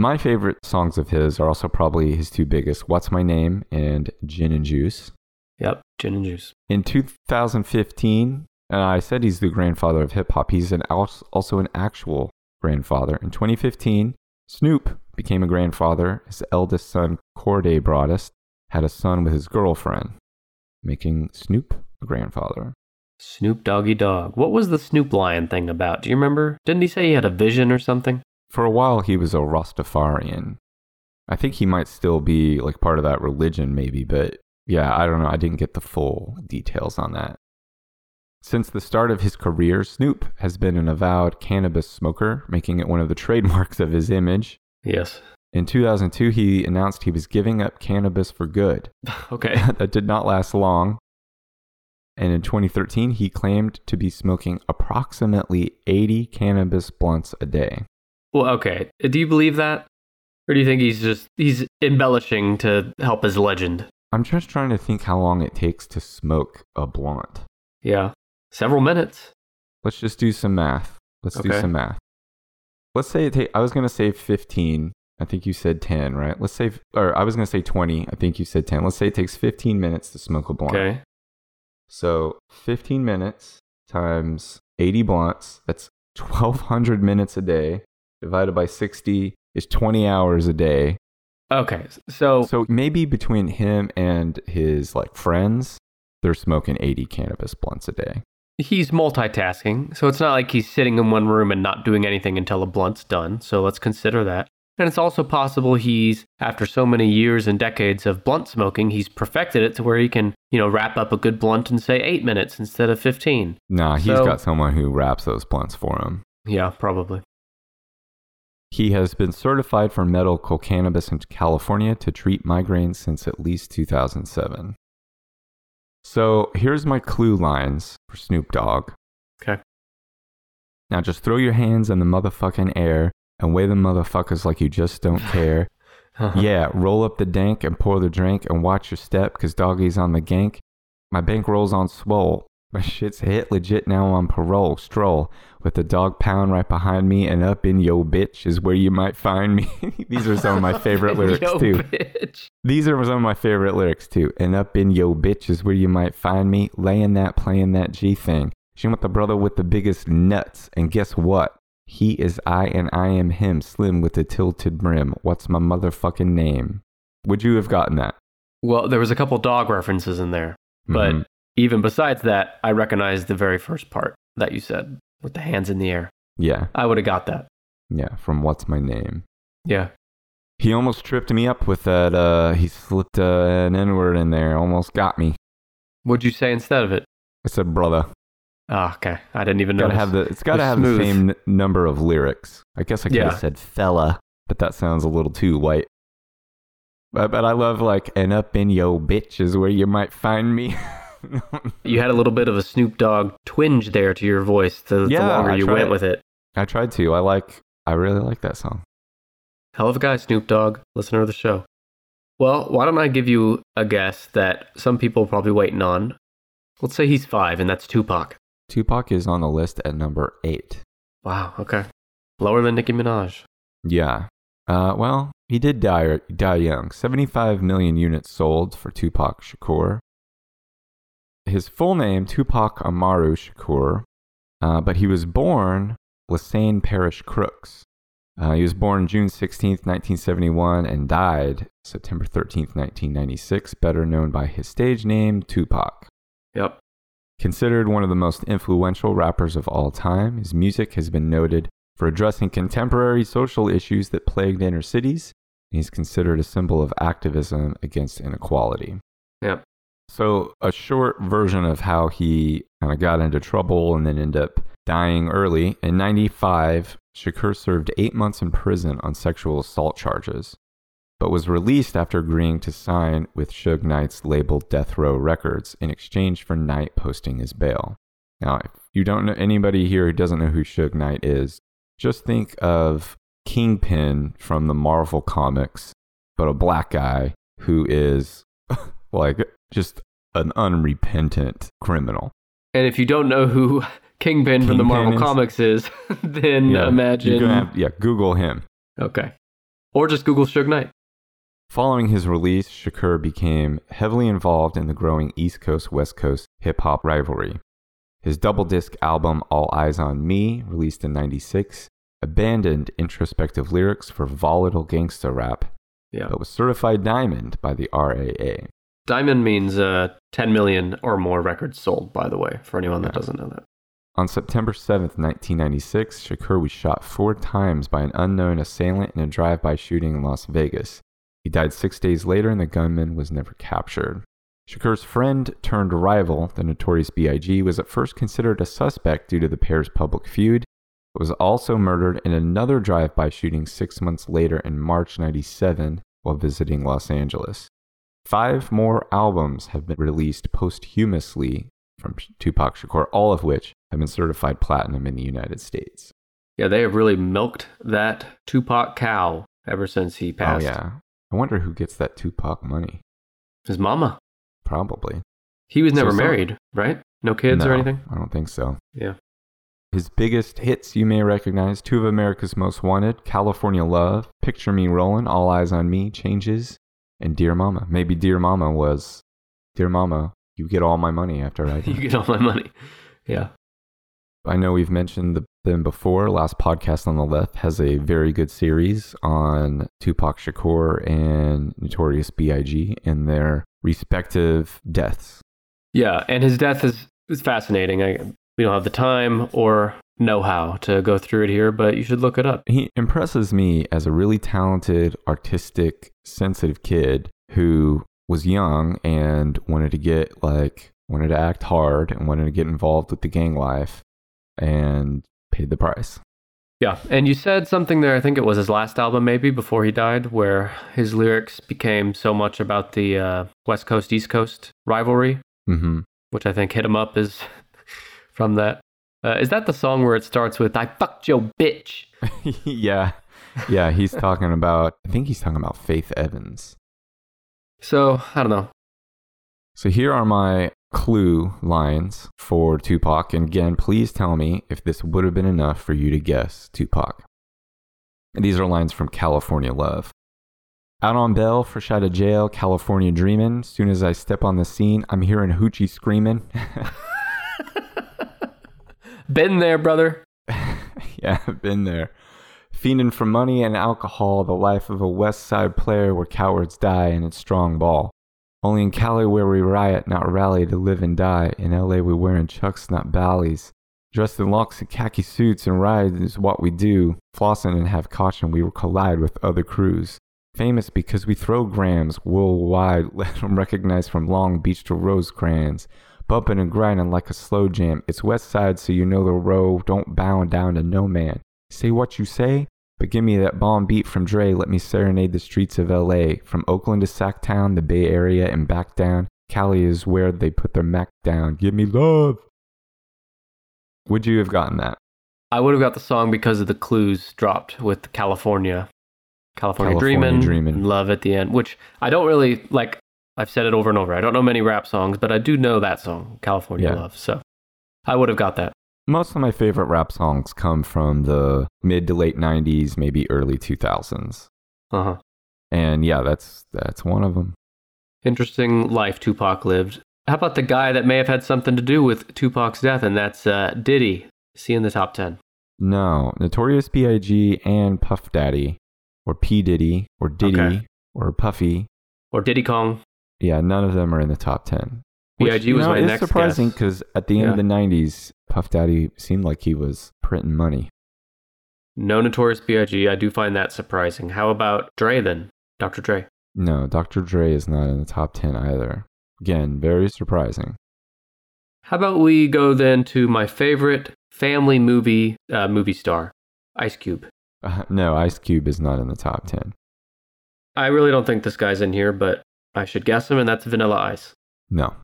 My favorite songs of his are also probably his two biggest What's My Name and Gin and Juice. Yep. Gin and juice. In 2015, and uh, I said he's the grandfather of hip hop, he's an als- also an actual grandfather. In 2015, Snoop became a grandfather. His eldest son, Cordé Broadus, had a son with his girlfriend, making Snoop a grandfather. Snoop Doggy Dog. What was the Snoop Lion thing about? Do you remember? Didn't he say he had a vision or something? For a while, he was a Rastafarian. I think he might still be like part of that religion, maybe, but yeah, I don't know. I didn't get the full details on that. Since the start of his career, Snoop has been an avowed cannabis smoker, making it one of the trademarks of his image. Yes. In 2002, he announced he was giving up cannabis for good. Okay. that did not last long. And in 2013, he claimed to be smoking approximately 80 cannabis blunts a day. Well, okay. Do you believe that? Or do you think he's just he's embellishing to help his legend? I'm just trying to think how long it takes to smoke a blunt. Yeah. Several minutes. Let's just do some math. Let's do some math. Let's say it take I was going to say 15. I think you said 10, right? Let's say or I was going to say 20. I think you said 10. Let's say it takes 15 minutes to smoke a blunt. Okay. So 15 minutes times 80 blunts, that's 1200 minutes a day divided by 60 is 20 hours a day. Okay. So So maybe between him and his like friends, they're smoking 80 cannabis blunts a day. he's multitasking. So it's not like he's sitting in one room and not doing anything until a blunt's done. So let's consider that. And it's also possible he's, after so many years and decades of blunt smoking, he's perfected it to where he can, you know, wrap up a good blunt in, say, eight minutes instead of 15. Nah, he's So- got someone who wraps those blunts for him. Yeah, probably. He has been certified for medical cannabis in California to treat migraines since at least 2007. So here's my clue lines for Snoop Dogg. Okay. Now just throw your hands in the motherfucking air and wave the motherfuckers like you just don't care. yeah, roll up the dank and pour the drink and watch your step because doggy's on the gank. My bankrolls on swole. My shit's hit legit now on parole. Stroll with the dog pound right behind me and up in yo bitch is where you might find me. These are some of my favorite lyrics Yo, too. bitch. These are some of my favorite lyrics too. And up in yo bitch is where you might find me, laying that, playing that G thing. She with the brother with the biggest nuts. And guess what? He is I and I am him, slim with the tilted brim. What's my motherfucking name? Would you have gotten that? Well, there was a couple dog references in there, but Mhm. Even besides that, I recognize the very first part that you said with the hands in the air. yeah, I would have got that. yeah, from What's My Name. Yeah. He almost tripped me up with that. Uh, he slipped uh, an N word in there, almost got me. What'd you say instead of it? I said, brother. Oh, okay. I didn't even know. Gotta have the. It's got to have smooth. the same n- number of lyrics. I guess I could Yeah. have said fella, but that sounds a little too white. But but I love like and up in yo bitch is where you might find me. You had a little bit of a Snoop Dogg twinge there to your voice the, the longer I you tried. went with it. I tried to. I like. I really like that song. Hell of a guy, Snoop Dogg, listener of the show. Well, why don't I give you a guess that some people are probably waiting on? Let's say he's five, and that's Tupac. Tupac is on the list at number eight. Wow, okay. Lower than Nicki Minaj. Yeah. Uh, well, he did die die young. 75 million units sold for Tupac Shakur. His full name, Tupac Amaru Shakur, uh, but he was born Lesane Parish Crooks. Uh, he was born June 16th, 1971, and died September 13th, 1996, better known by his stage name, Tupac. Yep. Considered one of the most influential rappers of all time, his music has been noted for addressing contemporary social issues that plagued inner cities. and He's considered a symbol of activism against inequality. Yep. So, a short version of how he kind of got into trouble and then ended up dying early. In 95, Shakur served eight months in prison on sexual assault charges, but was released after agreeing to sign with Suge Knight's label Death Row Records in exchange for Knight posting his bail. Now, if you don't know anybody here who doesn't know who Suge Knight is, just think of Kingpin from the Marvel comics, but a black guy who is like just an unrepentant criminal. And if you don't know who Kingpin, from the Marvel is- Comics is, then you're imagine. have- yeah, Google him. Okay. Or just Google Suge Knight. Following his release, Shakur became heavily involved in the growing East Coast West Coast hip hop rivalry. His double disc album All Eyez on Me, released in 96, abandoned introspective lyrics for volatile gangsta rap, Yeah. but was certified diamond by the RIAA. Diamond means uh, 10 million or more records sold, by the way, for anyone that Yeah. doesn't know that. On September 7th, 1996, Shakur was shot four times by an unknown assailant in a drive by shooting in Las Vegas. He died six days later, and the gunman was never captured. Shakur's friend turned rival, the notorious B.I.G., was at first considered a suspect due to the pair's public feud, but was also murdered in another drive by shooting six months later in March 97 while visiting Los Angeles. Five more albums have been released posthumously from Tupac Shakur, all of which have been certified platinum in the United States. Yeah, they have really milked that Tupac cow ever since he oh, passed. Oh, yeah. I wonder who gets that Tupac money. His mama. Probably. He was never some- married, right? No kids or anything? I don't think so. Yeah. His biggest hits you may recognize Two of America's Most Wanted, California Love, Picture Me Rollin', All Eyez on Me, Changes, and Dear Mama. Maybe Dear Mama was Dear Mama, you get all my money after I you get all my money. Yeah. I know we've mentioned the, them before. Last podcast on the left has a very good series on Tupac Shakur and Notorious B.I.G. and their respective deaths. Yeah, and his death is, is fascinating. I, we don't have the time or know how to go through it here, but you should look it up. He impresses me as a really talented, artistic, sensitive kid who was young and wanted to get like wanted to act hard and wanted to get involved with the gang life and paid the price. Yeah, and you said something there, I think it was his last album, maybe before he died, where his lyrics became so much about the uh, West Coast East Coast rivalry, hmm which I think Hit 'em Up is from that. Uh, is that the song where it starts with, I fucked your bitch? yeah. yeah, he's talking about, I think he's talking about Faith Evans. So, I don't know. So here are my clue lines for Tupac. And again, please tell me if this would have been enough for you to guess Tupac. And these are lines from California Love. Out on bail, fresh out of jail, California dreaming. Soon as I step on the scene, I'm hearing hoochie screaming. Been there, brother. yeah, been there. Fiending for money and alcohol, the life of a West Side player where cowards die and it's strong ball. Only in Cali where we riot, not rally to live and die. In LA we wearing chucks, not ballys. Dressed in locks and khaki suits and rides is what we do. Flossing and have caution, we collide with other crews. Famous because we throw grams worldwide, let them recognize from Long Beach to Rosecrans bumping and grinding like a slow jam. It's west side, so you know the row don't bow down to no man. Say what you say, but give me that bomb beat from Dre. Let me serenade the streets of LA. From Oakland to Sacktown, the Bay Area, and back down. Cali is where they put their Mac down. Give me love. Would you have gotten that? I would have got the song because of the clues dropped with California. California, California Dreamin', Dreamin'. Love at the end, which I don't really like. I've said it over and over. I don't know many rap songs, but I do know that song, California Yeah. Love. So I would have got that. Most of my favorite rap songs come from the mid to late 90s, maybe early 2000s. Uh huh. And yeah, that's that's one of them. Interesting life Tupac lived. How about the guy that may have had something to do with Tupac's death, and that's uh, Diddy? See in the top 10. No, Notorious B.I.G. and Puff Daddy, or P Diddy, or Diddy, Okay. or Puffy. Or Diddy Kong. Yeah, none of them are in the top ten. B.I.G. you was know, my next surprising because at the end of the '90s, Puff Daddy seemed like he was printing money. No Notorious B.I.G. I do find that surprising. How about Dre then? Dr. Dre. No, Dr. Dre is not in the top ten either. Again, very surprising. How about we go then to my favorite family movie uh, movie star, Ice Cube. Uh, no, Ice Cube is not in the top ten. I really don't think this guy's in here, but I should guess him, and that's Vanilla Ice. No,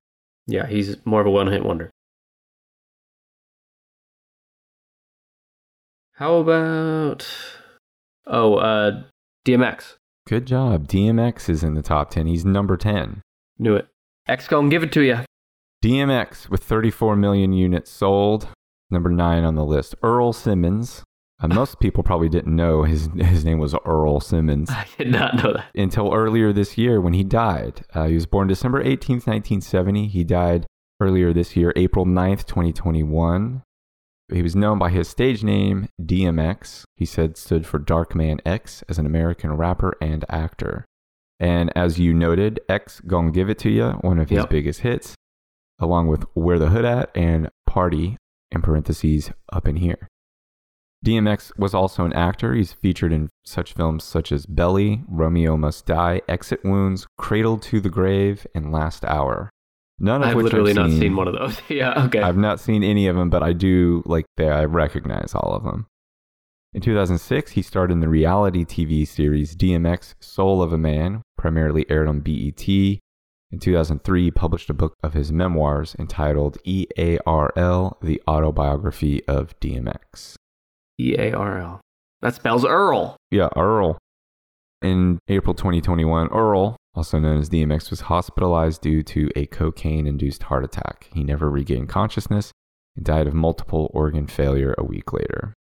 Yeah, he's more of a one hit wonder. How about. Oh, uh, DMX. good job. DMX is in the top ten. He's number ten. Knew it. X gonna give it to you. DMX with 34 million units sold, number nine on the list. Earl Simmons. Uh, most people probably didn't know his his name was Earl Simmons I did not know that. until earlier this year when he died. Uh, he was born December 18th, 1970. He died earlier this year, April 9th, 2021. He was known by his stage name, DMX. He said stood for Dark Man X as an American rapper and actor. And as you noted, X Gon' Give It To Ya, one of his Yep. biggest hits, along with Where the Hood At and Party, in parentheses, up in here. DMX was also an actor. He's featured in such films such as Belly, Romeo Must Die, Exit Wounds, Cradle to the Grave, and Last Hour. None of I've which literally I've not seen. seen one of those. yeah, okay. I've not seen any of them, but I do like they. I recognize all of them. In 2006, he starred in the reality TV series DMX: Soul of a Man, primarily aired on BET. In 2003, he published a book of his memoirs entitled EARL: The Autobiography of DMX. E A R L. That spells Earl. Yeah, Earl. In April 2021, Earl, also known as DMX, was hospitalized due to a cocaine induced heart attack. He never regained consciousness and died of multiple organ failure a week later.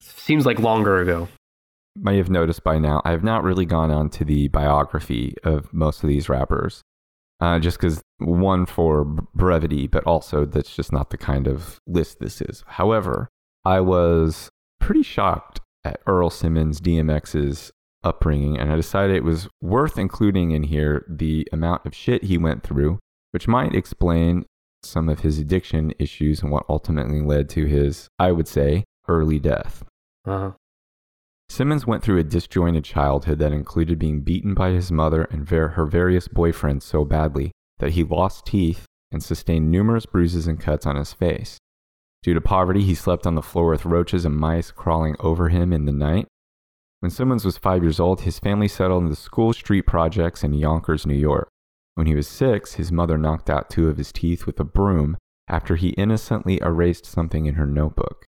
Seems like longer ago. Might have noticed by now, I have not really gone on to the biography of most of these rappers. Uh, just because, one, for brevity, but also that's just not the kind of list this is. However, I was pretty shocked at Earl Simmons, DMX's upbringing, and I decided it was worth including in here the amount of shit he went through, which might explain some of his addiction issues and what ultimately led to his, I would say, early death. Uh-huh. Simmons went through a disjointed childhood that included being beaten by his mother and ver- her various boyfriends so badly that he lost teeth and sustained numerous bruises and cuts on his face. Due to poverty, he slept on the floor with roaches and mice crawling over him in the night. When Simmons was five years old, his family settled in the School Street Projects in Yonkers, New York. When he was six, his mother knocked out two of his teeth with a broom after he innocently erased something in her notebook.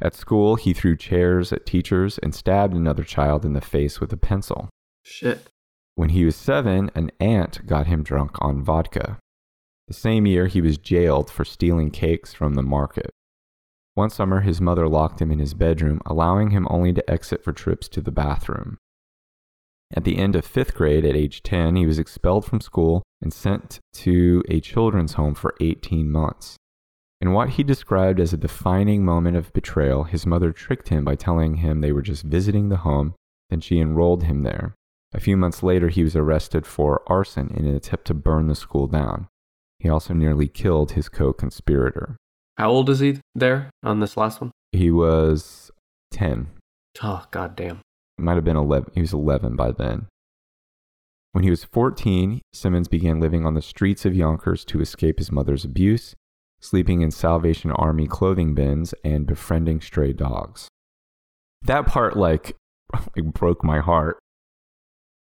At school, he threw chairs at teachers and stabbed another child in the face with a pencil. Shit. When he was seven, an aunt got him drunk on vodka. The same year, he was jailed for stealing cakes from the market. One summer, his mother locked him in his bedroom, allowing him only to exit for trips to the bathroom. At the end of fifth grade, at age 10, he was expelled from school and sent to a children's home for 18 months. In what he described as a defining moment of betrayal, his mother tricked him by telling him they were just visiting the home, then she enrolled him there. A few months later, he was arrested for arson in an attempt to burn the school down. He also nearly killed his co conspirator. How old is he there on this last one? He was 10. Oh, goddamn. Might have been 11. He was 11 by then. When he was 14, Simmons began living on the streets of Yonkers to escape his mother's abuse, sleeping in Salvation Army clothing bins, and befriending stray dogs. That part, like, like broke my heart.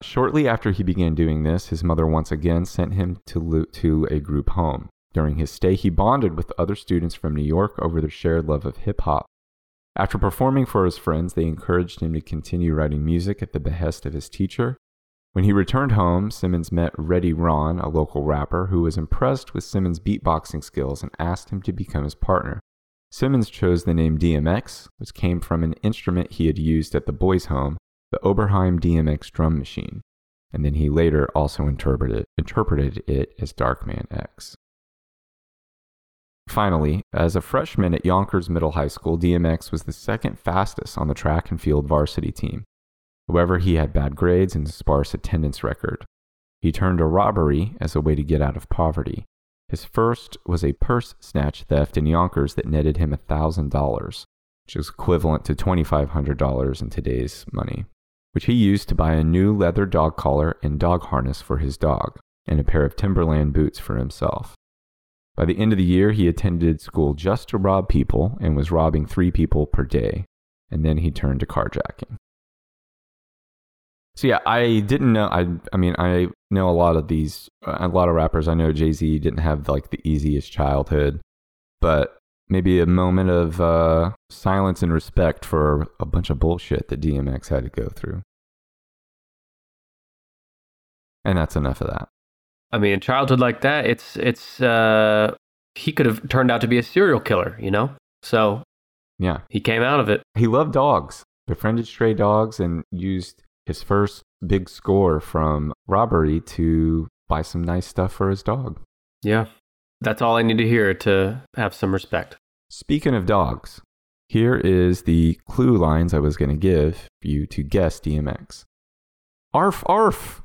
Shortly after he began doing this, his mother once again sent him to, to a group home. During his stay, he bonded with other students from New York over their shared love of hip hop. After performing for his friends, they encouraged him to continue writing music at the behest of his teacher. When he returned home, Simmons met Ready Ron, a local rapper, who was impressed with Simmons' beatboxing skills and asked him to become his partner. Simmons chose the name DMX, which came from an instrument he had used at the boys' home, the Oberheim DMX drum machine, and then he later also interpreted, interpreted it as Darkman X. Finally, as a freshman at Yonkers Middle High School, DMX was the second fastest on the track and field varsity team. However, he had bad grades and a sparse attendance record. He turned to robbery as a way to get out of poverty. His first was a purse snatch theft in Yonkers that netted him $1,000, which is equivalent to $2,500 in today's money, which he used to buy a new leather dog collar and dog harness for his dog, and a pair of Timberland boots for himself. By the end of the year, he attended school just to rob people and was robbing three people per day. And then he turned to carjacking. So yeah, I didn't know. I I mean, I know a lot of these, a lot of rappers. I know Jay Z didn't have like the easiest childhood, but maybe a moment of uh, silence and respect for a bunch of bullshit that DMX had to go through. And that's enough of that. I mean, in childhood like that, it's it's uh he could have turned out to be a serial killer, you know? So Yeah. he came out of it. He loved dogs, befriended stray dogs, and used his first big score from robbery to buy some nice stuff for his dog. Yeah. That's all I need to hear to have some respect. Speaking of dogs, here is the clue lines I was going to give you to guess DMX. Arf, arf.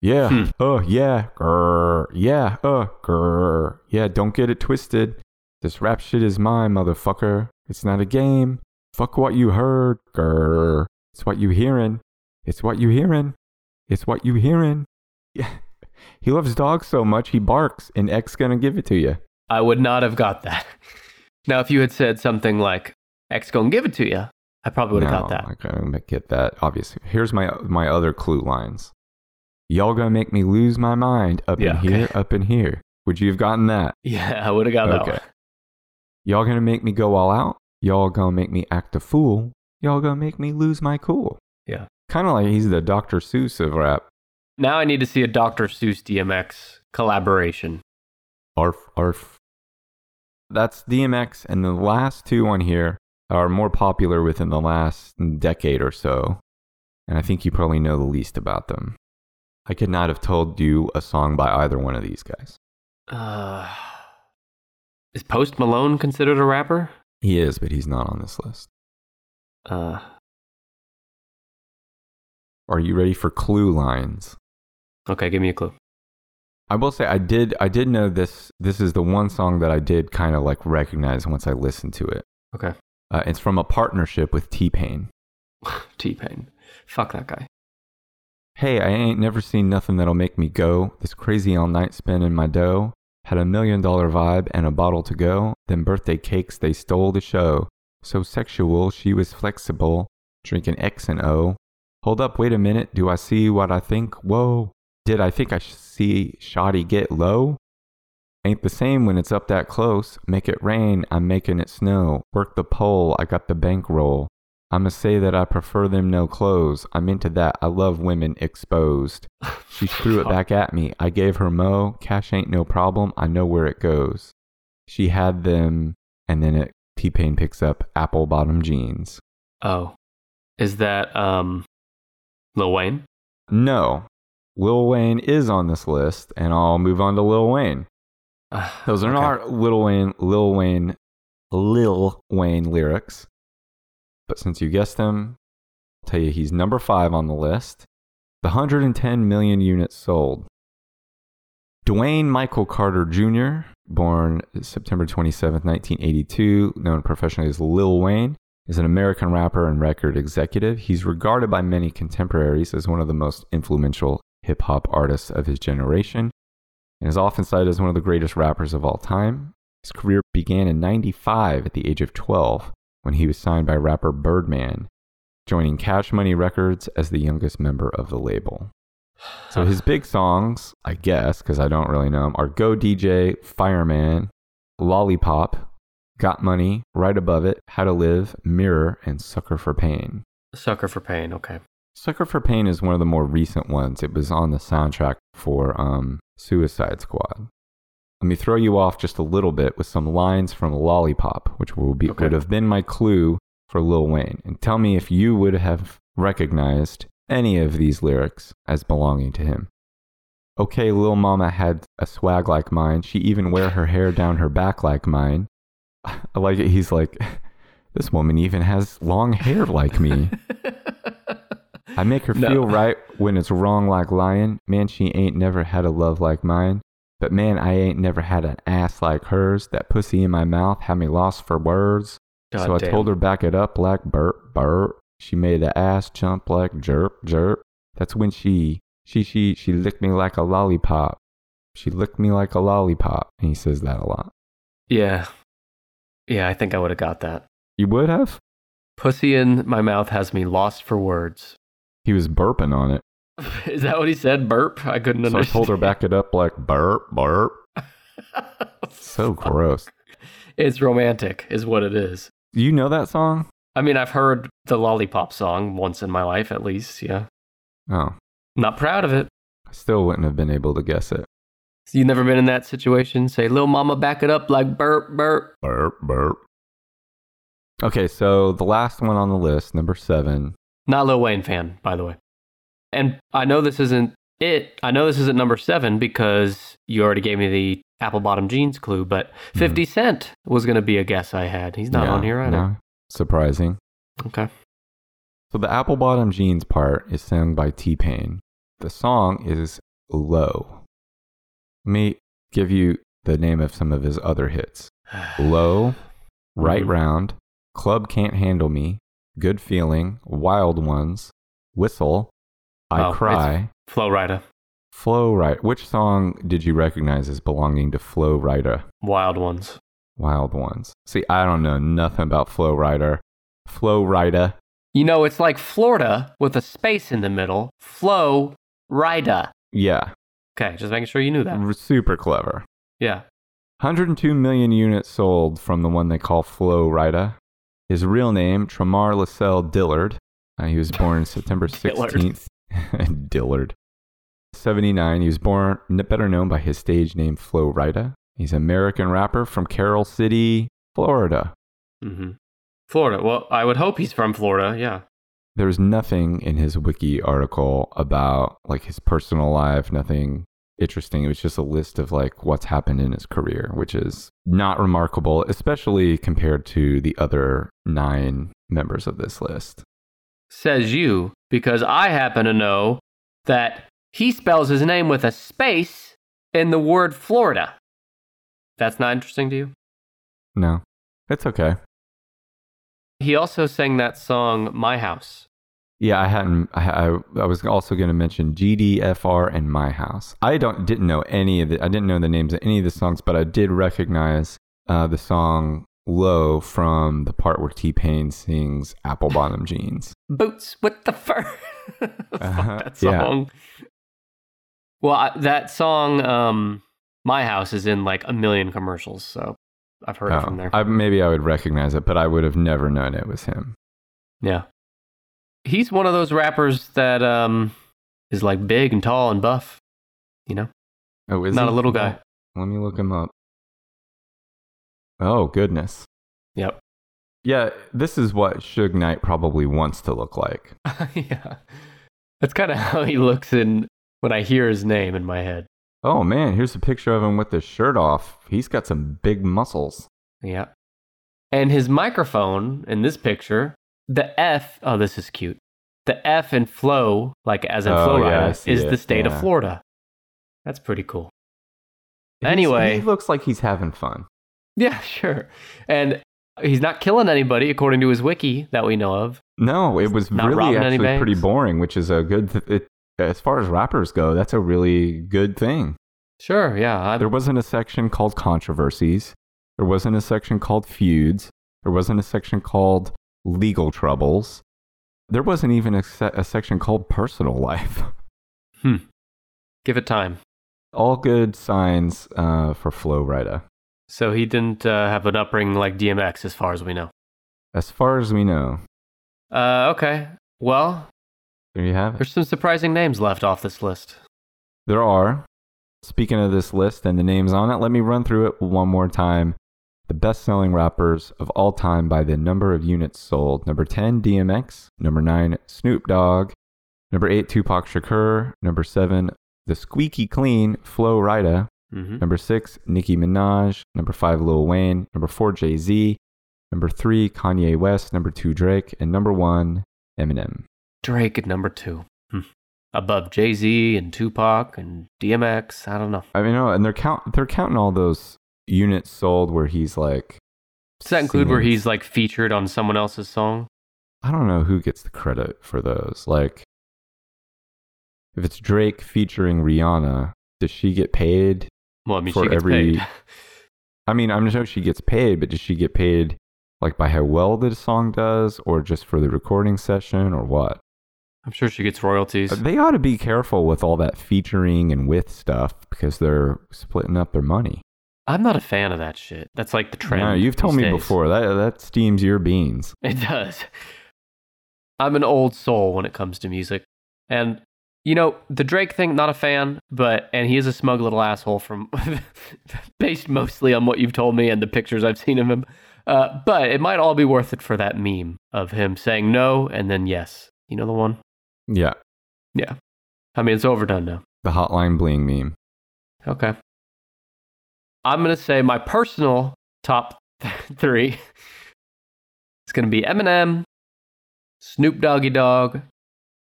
Yeah. Hmm. Oh, yeah. Grr. Yeah. Uh, grr. Yeah, don't get it twisted. This rap shit is mine, motherfucker. It's not a game. Fuck what you heard. Grr. It's what you hearing. It's what you hearing. It's what you hearing. Yeah. He loves dogs so much he barks, and X gonna give it to you. I would not have got that. Now, if you had said something like, X gonna give it to you, I probably would have no, got that. I gonna get that. Obviously, here's my my other clue lines. Y'all gonna make me lose my mind up Yeah, in here, up in here. Would you have gotten that? Yeah, I would have got that Okay. one. Y'all gonna make me go all out. Y'all gonna make me act a fool. Y'all gonna make me lose my cool. Yeah. Kind of like he's the Dr. Seuss of rap. Now I need to see a Dr. Seuss DMX collaboration. Arf, arf. That's DMX, and the last two on here are more popular within the last decade or so. And I think you probably know the least about them. I could not have told you a song by either one of these guys. Uh, is Post Malone considered a rapper? He is, but he's not on this list. Uh, Are you ready for clue lines? okay, give me a clue. I will say I did I did know this this is the one song that I did kind of like recognize once I listened to it. Okay. Uh, it's from a partnership with T-Pain. T Pain. Fuck that guy. Hey, I ain't never seen nothing that'll make me go. This crazy all night spin in my dough. Had a million dollar vibe and a bottle to go. Them birthday cakes, they stole the show. So sexual, she was flexible. Drinking X and O. Hold up, wait a minute. Do I see what I think? Whoa. Did I think I sh- see Shoddy get low? Ain't the same when it's up that close. Make it rain, I'm making it snow. Work the pole, I got the bankroll. I'ma say that I prefer them no clothes. I'm into that. I love women exposed. She threw it back at me. I gave her mo. Cash ain't no problem. I know where it goes. She had them, and then it T Pain picks up apple bottom jeans. Oh, is that um, Lil Wayne? No, Lil Wayne is on this list, and I'll move on to Lil Wayne. Those are Okay. not Lil Wayne, Lil Wayne, Lil Wayne lyrics. But since you guessed them, I'll tell you he's number five on the list. The 110 million units sold. Dwayne Michael Carter Jr., born September 27, 1982, known professionally as Lil Wayne, is an American rapper and record executive. He's regarded by many contemporaries as one of the most influential hip hop artists of his generation and is often cited as one of the greatest rappers of all time. His career began in 95 at the age of 12 when he was signed by rapper Birdman, joining Cash Money Records as the youngest member of the label. So his big songs, I guess, because I don't really know them, are Go DJ, Fireman, Lollipop, Got Money, Right Above It, How to Live, Mirror, and Sucker for Pain. Sucker for Pain. Okay. Sucker for Pain is one of the more recent ones. It was on the soundtrack for um, Suicide Squad. Let me throw you off just a little bit with some lines from Lollipop, which will be, Okay. would have been my clue for Lil Wayne. And tell me if you would have recognized any of these lyrics as belonging to him. Okay, Lil Mama had a swag like mine. She even wear her hair down her back like mine. I like it. He's like, this woman even has long hair like me. I make her No. feel right when it's wrong like lying. Man, she ain't never had a love like mine. But man, I ain't never had an ass like hers. That pussy in my mouth had me lost for words. God so I told her back it up like burp, burp. She made the ass jump like jerp, jerp. That's when she, she, she, she licked me like a lollipop. She licked me like a lollipop. And he says that a lot. Yeah. Yeah, I think I would have got that. You would have? Pussy in my mouth has me lost for words. He was burping on it. Is that what he said? Burp? I couldn't So I understand. told her back it up like burp, burp. So gross. It's romantic, is what it is. You know that song? I mean, I've heard the Lollipop song once in my life, at least. Yeah. Oh, Not proud of it. I still wouldn't have been able to guess it. you've never been in that situation? Say, Lil Mama, back it up like burp, burp. Burp, burp. Okay, so the last one on the list, number seven. Not Lil Wayne fan, by the way. And I know this isn't it. I know this isn't number seven because you already gave me the apple bottom jeans clue, but 50 Cent was going to be a guess I had. He's not Mm-hmm. Yeah, on here either. no, surprising. Okay. So the apple bottom jeans part is sung by T Pain. The song is low. Let me give you the name of some of his other hits Low, Right Mhm. Round, Club Can't Handle Me, Good Feeling, Wild Ones, Whistle, I Oh, Cry, Flow Rider. Flow Rider. Which song did you recognize as belonging to Flow Rider? Wild Ones. Wild Ones. See, I don't know nothing about Flow Rider. Flow Rider. You know, it's like Florida with a space in the middle. Flow Rider. Yeah, Okay, just making sure you knew that. super clever. Yeah. 102 million units sold from the one they call Flo Rida. His real name, Tramar Lascelle Dillard. Uh, he was born September Dillard. 16th. Dillard. 79. He was born, better known by his stage name Flo Rida. He's an American rapper from Carol City, Florida. hmm Florida. Well, I would hope he's from Florida. Yeah. There's nothing in his wiki article about like his personal life, nothing interesting. It was just a list of like what's happened in his career, which is not remarkable, especially compared to the other nine members of this list. Says you, because I happen to know that he spells his name with a space in the word Florida. That's not interesting to you? No, it's okay. He also sang that song, My House. Yeah, I hadn't. I, I, was also going to mention GDFR and My House. I don't didn't know any of the. I didn't know the names of any of the songs, but I did recognize uh, the song "Low" from the part where T Pain sings "Apple Bottom Jeans." Boots with the fur. Fuck Uh-huh, that yeah. song. Well, I, that song, um, my house is in like a million commercials, so I've heard it from there. Oh, I, maybe I would recognize it, but I would have never known it was him. yeah. He's one of those rappers that um is like big and tall and buff, you know? Oh, is Not he? a little guy. Let me look him up. Oh goodness. Yep. Yeah, this is what Suge Knight probably wants to look like. yeah. That's kind of how he looks in when I hear his name in my head. Oh man, here's a picture of him with his shirt off. He's got some big muscles. Yeah. And his microphone in this picture, the F, oh, this is cute. The F in flow, like as in Oh, flow yeah, rider, is it, the state yeah. of Florida. That's pretty cool. He's- Anyway. he looks like he's having fun. Yeah, sure. And he's not killing anybody, according to his wiki that we know of. No, it was really actually pretty boring, which is a good. Th- it, as far as rappers go, that's a really good thing. Sure, yeah. I, There wasn't a section called controversies. There wasn't a section called feuds. There wasn't a section called legal troubles. There wasn't even a, se- a section called personal life. Hmm. Give it time. All good signs uh, for Flo Rida. So he didn't uh, have an upbringing like DMX, as far as we know. As far as we know, Uh, okay. Well, there you have it. there's some surprising names left off this list. There are. Speaking of this list and the names on it, let me run through it one more time. The best selling rappers of all time by the number of units sold. Number 10, DMX. Number 9, Snoop Dogg. Number 8, Tupac Shakur. Number 7, The Squeaky Clean, Flo Rida. hmm Number 6, Nicki Minaj. Number 5, Lil Wayne. Number 4, Jay Z. Number 3, Kanye West. Number 2, Drake. And number 1, Eminem. Drake at number two. Hmm. Above Jay Z and Tupac and DMX. I don't know. I mean, no, and they're count they're counting all those units sold where he's like. Does that include where he's like featured on someone else's song? I don't know who gets the credit for those. Like, if it's Drake featuring Rihanna, does she get paid? Well, I mean, For she gets every- paid. I mean, I'm sure she gets paid, but does she get paid like by how well the song does, or just for the recording session, or what? I'm sure she gets royalties. They ought to be careful with all that featuring and with stuff because they're splitting up their money. I'm not a fan of that shit. That's like the trend. No, you've told me days. before that that steams your beans. It does. I'm an old soul when it comes to music. And you know, the Drake thing, not a fan, but and he is a smug little asshole from based mostly on what you've told me and the pictures I've seen of him. Uh, but it might all be worth it for that meme of him saying no and then yes. You know the one? Yeah, Yeah. I mean, it's overdone now. the hotline bling meme. Okay. I'm going to say my personal top three is going to be Eminem, Snoop Doggy Dogg,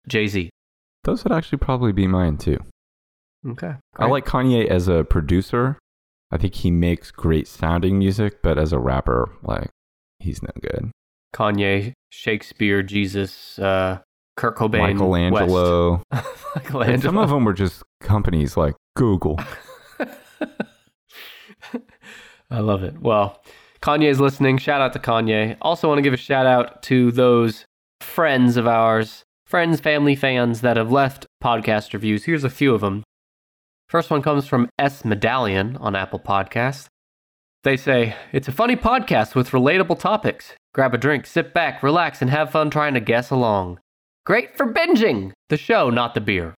Jay Z. Those would actually probably be mine too. Okay. I like Kanye as a producer. I think he makes great sounding music, but as a rapper, like he's no good. Kanye, Shakespeare, Jesus, uh, Kurt Cobain, Michelangelo. Michelangelo. And some of them were just companies like Google. I love it. Well, Kanye's listening. Shout out to Kanye. Also, want to give a shout out to those friends of ours, friends, family, fans that have left podcast reviews. Here's a few of them. First one comes from S Medallion on Apple Podcasts. They say, It's a funny podcast with relatable topics. Grab a drink, sit back, relax, and have fun trying to guess along. Great for binging! The show, not the beer.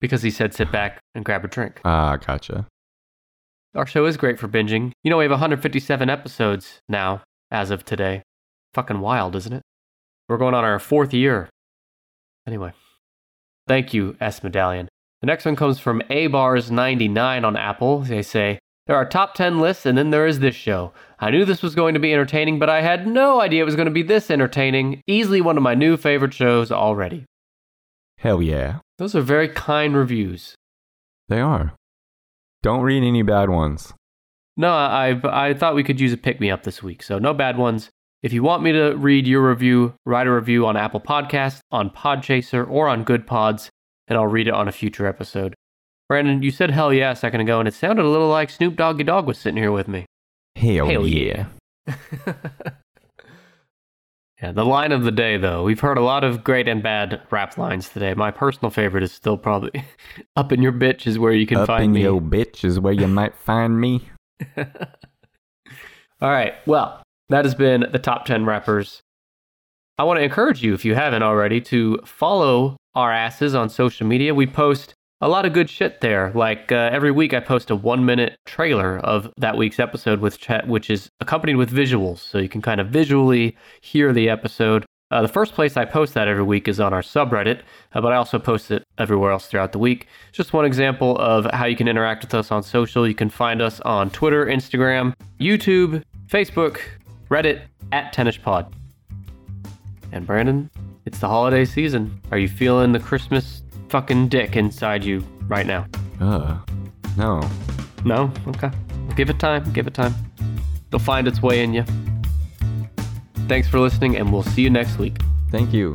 Because he said sit back and grab a drink. Ah, gotcha. Our show is great for binging. You know, we have 157 episodes now, as of today. Fucking wild, isn't it? We're going on our fourth year. Anyway, thank you, S Medallion. The next one comes from A Bars 99 on Apple. They say, There are top 10 lists, and then there is this show. I knew this was going to be entertaining, but I had no idea it was going to be this entertaining. Easily one of my new favorite shows already. Hell yeah. Those are very kind reviews. They are. Don't read any bad ones. No, I I thought we could use a pick me up this week, so no bad ones. If you want me to read your review, write a review on Apple Podcasts, on Podchaser, or on Good Pods, and I'll read it on a future episode. Brandon, you said hell yeah a second ago, and it sounded a little like Snoop Doggy Dog was sitting here with me. Hell, Hell yeah. yeah. Yeah, the line of the day, though. We've heard a lot of great and bad rap lines today. My personal favorite is still probably "Up in your bitch" is where you can Up find me. Up in your bitch is where you might find me. All right. Well, that has been the top 10 rappers. I want to encourage you, if you haven't already, to follow our asses on social media. We post a lot of good shit there. Like uh, every week, I post a one minute trailer of that week's episode with chat, which is accompanied with visuals. So you can kind of visually hear the episode. Uh, the first place I post that every week is on our subreddit, uh, but I also post it everywhere else throughout the week. Just one example of how you can interact with us on social. You can find us on Twitter, Instagram, YouTube, Facebook, Reddit, at TennishPod. And Brandon, it's the holiday season. Are you feeling the Christmas fucking dick inside you right now? Uh, no. No? Okay. Give it time. Give it time. It'll find its way in you. Thanks for listening, and we'll see you next week. Thank you.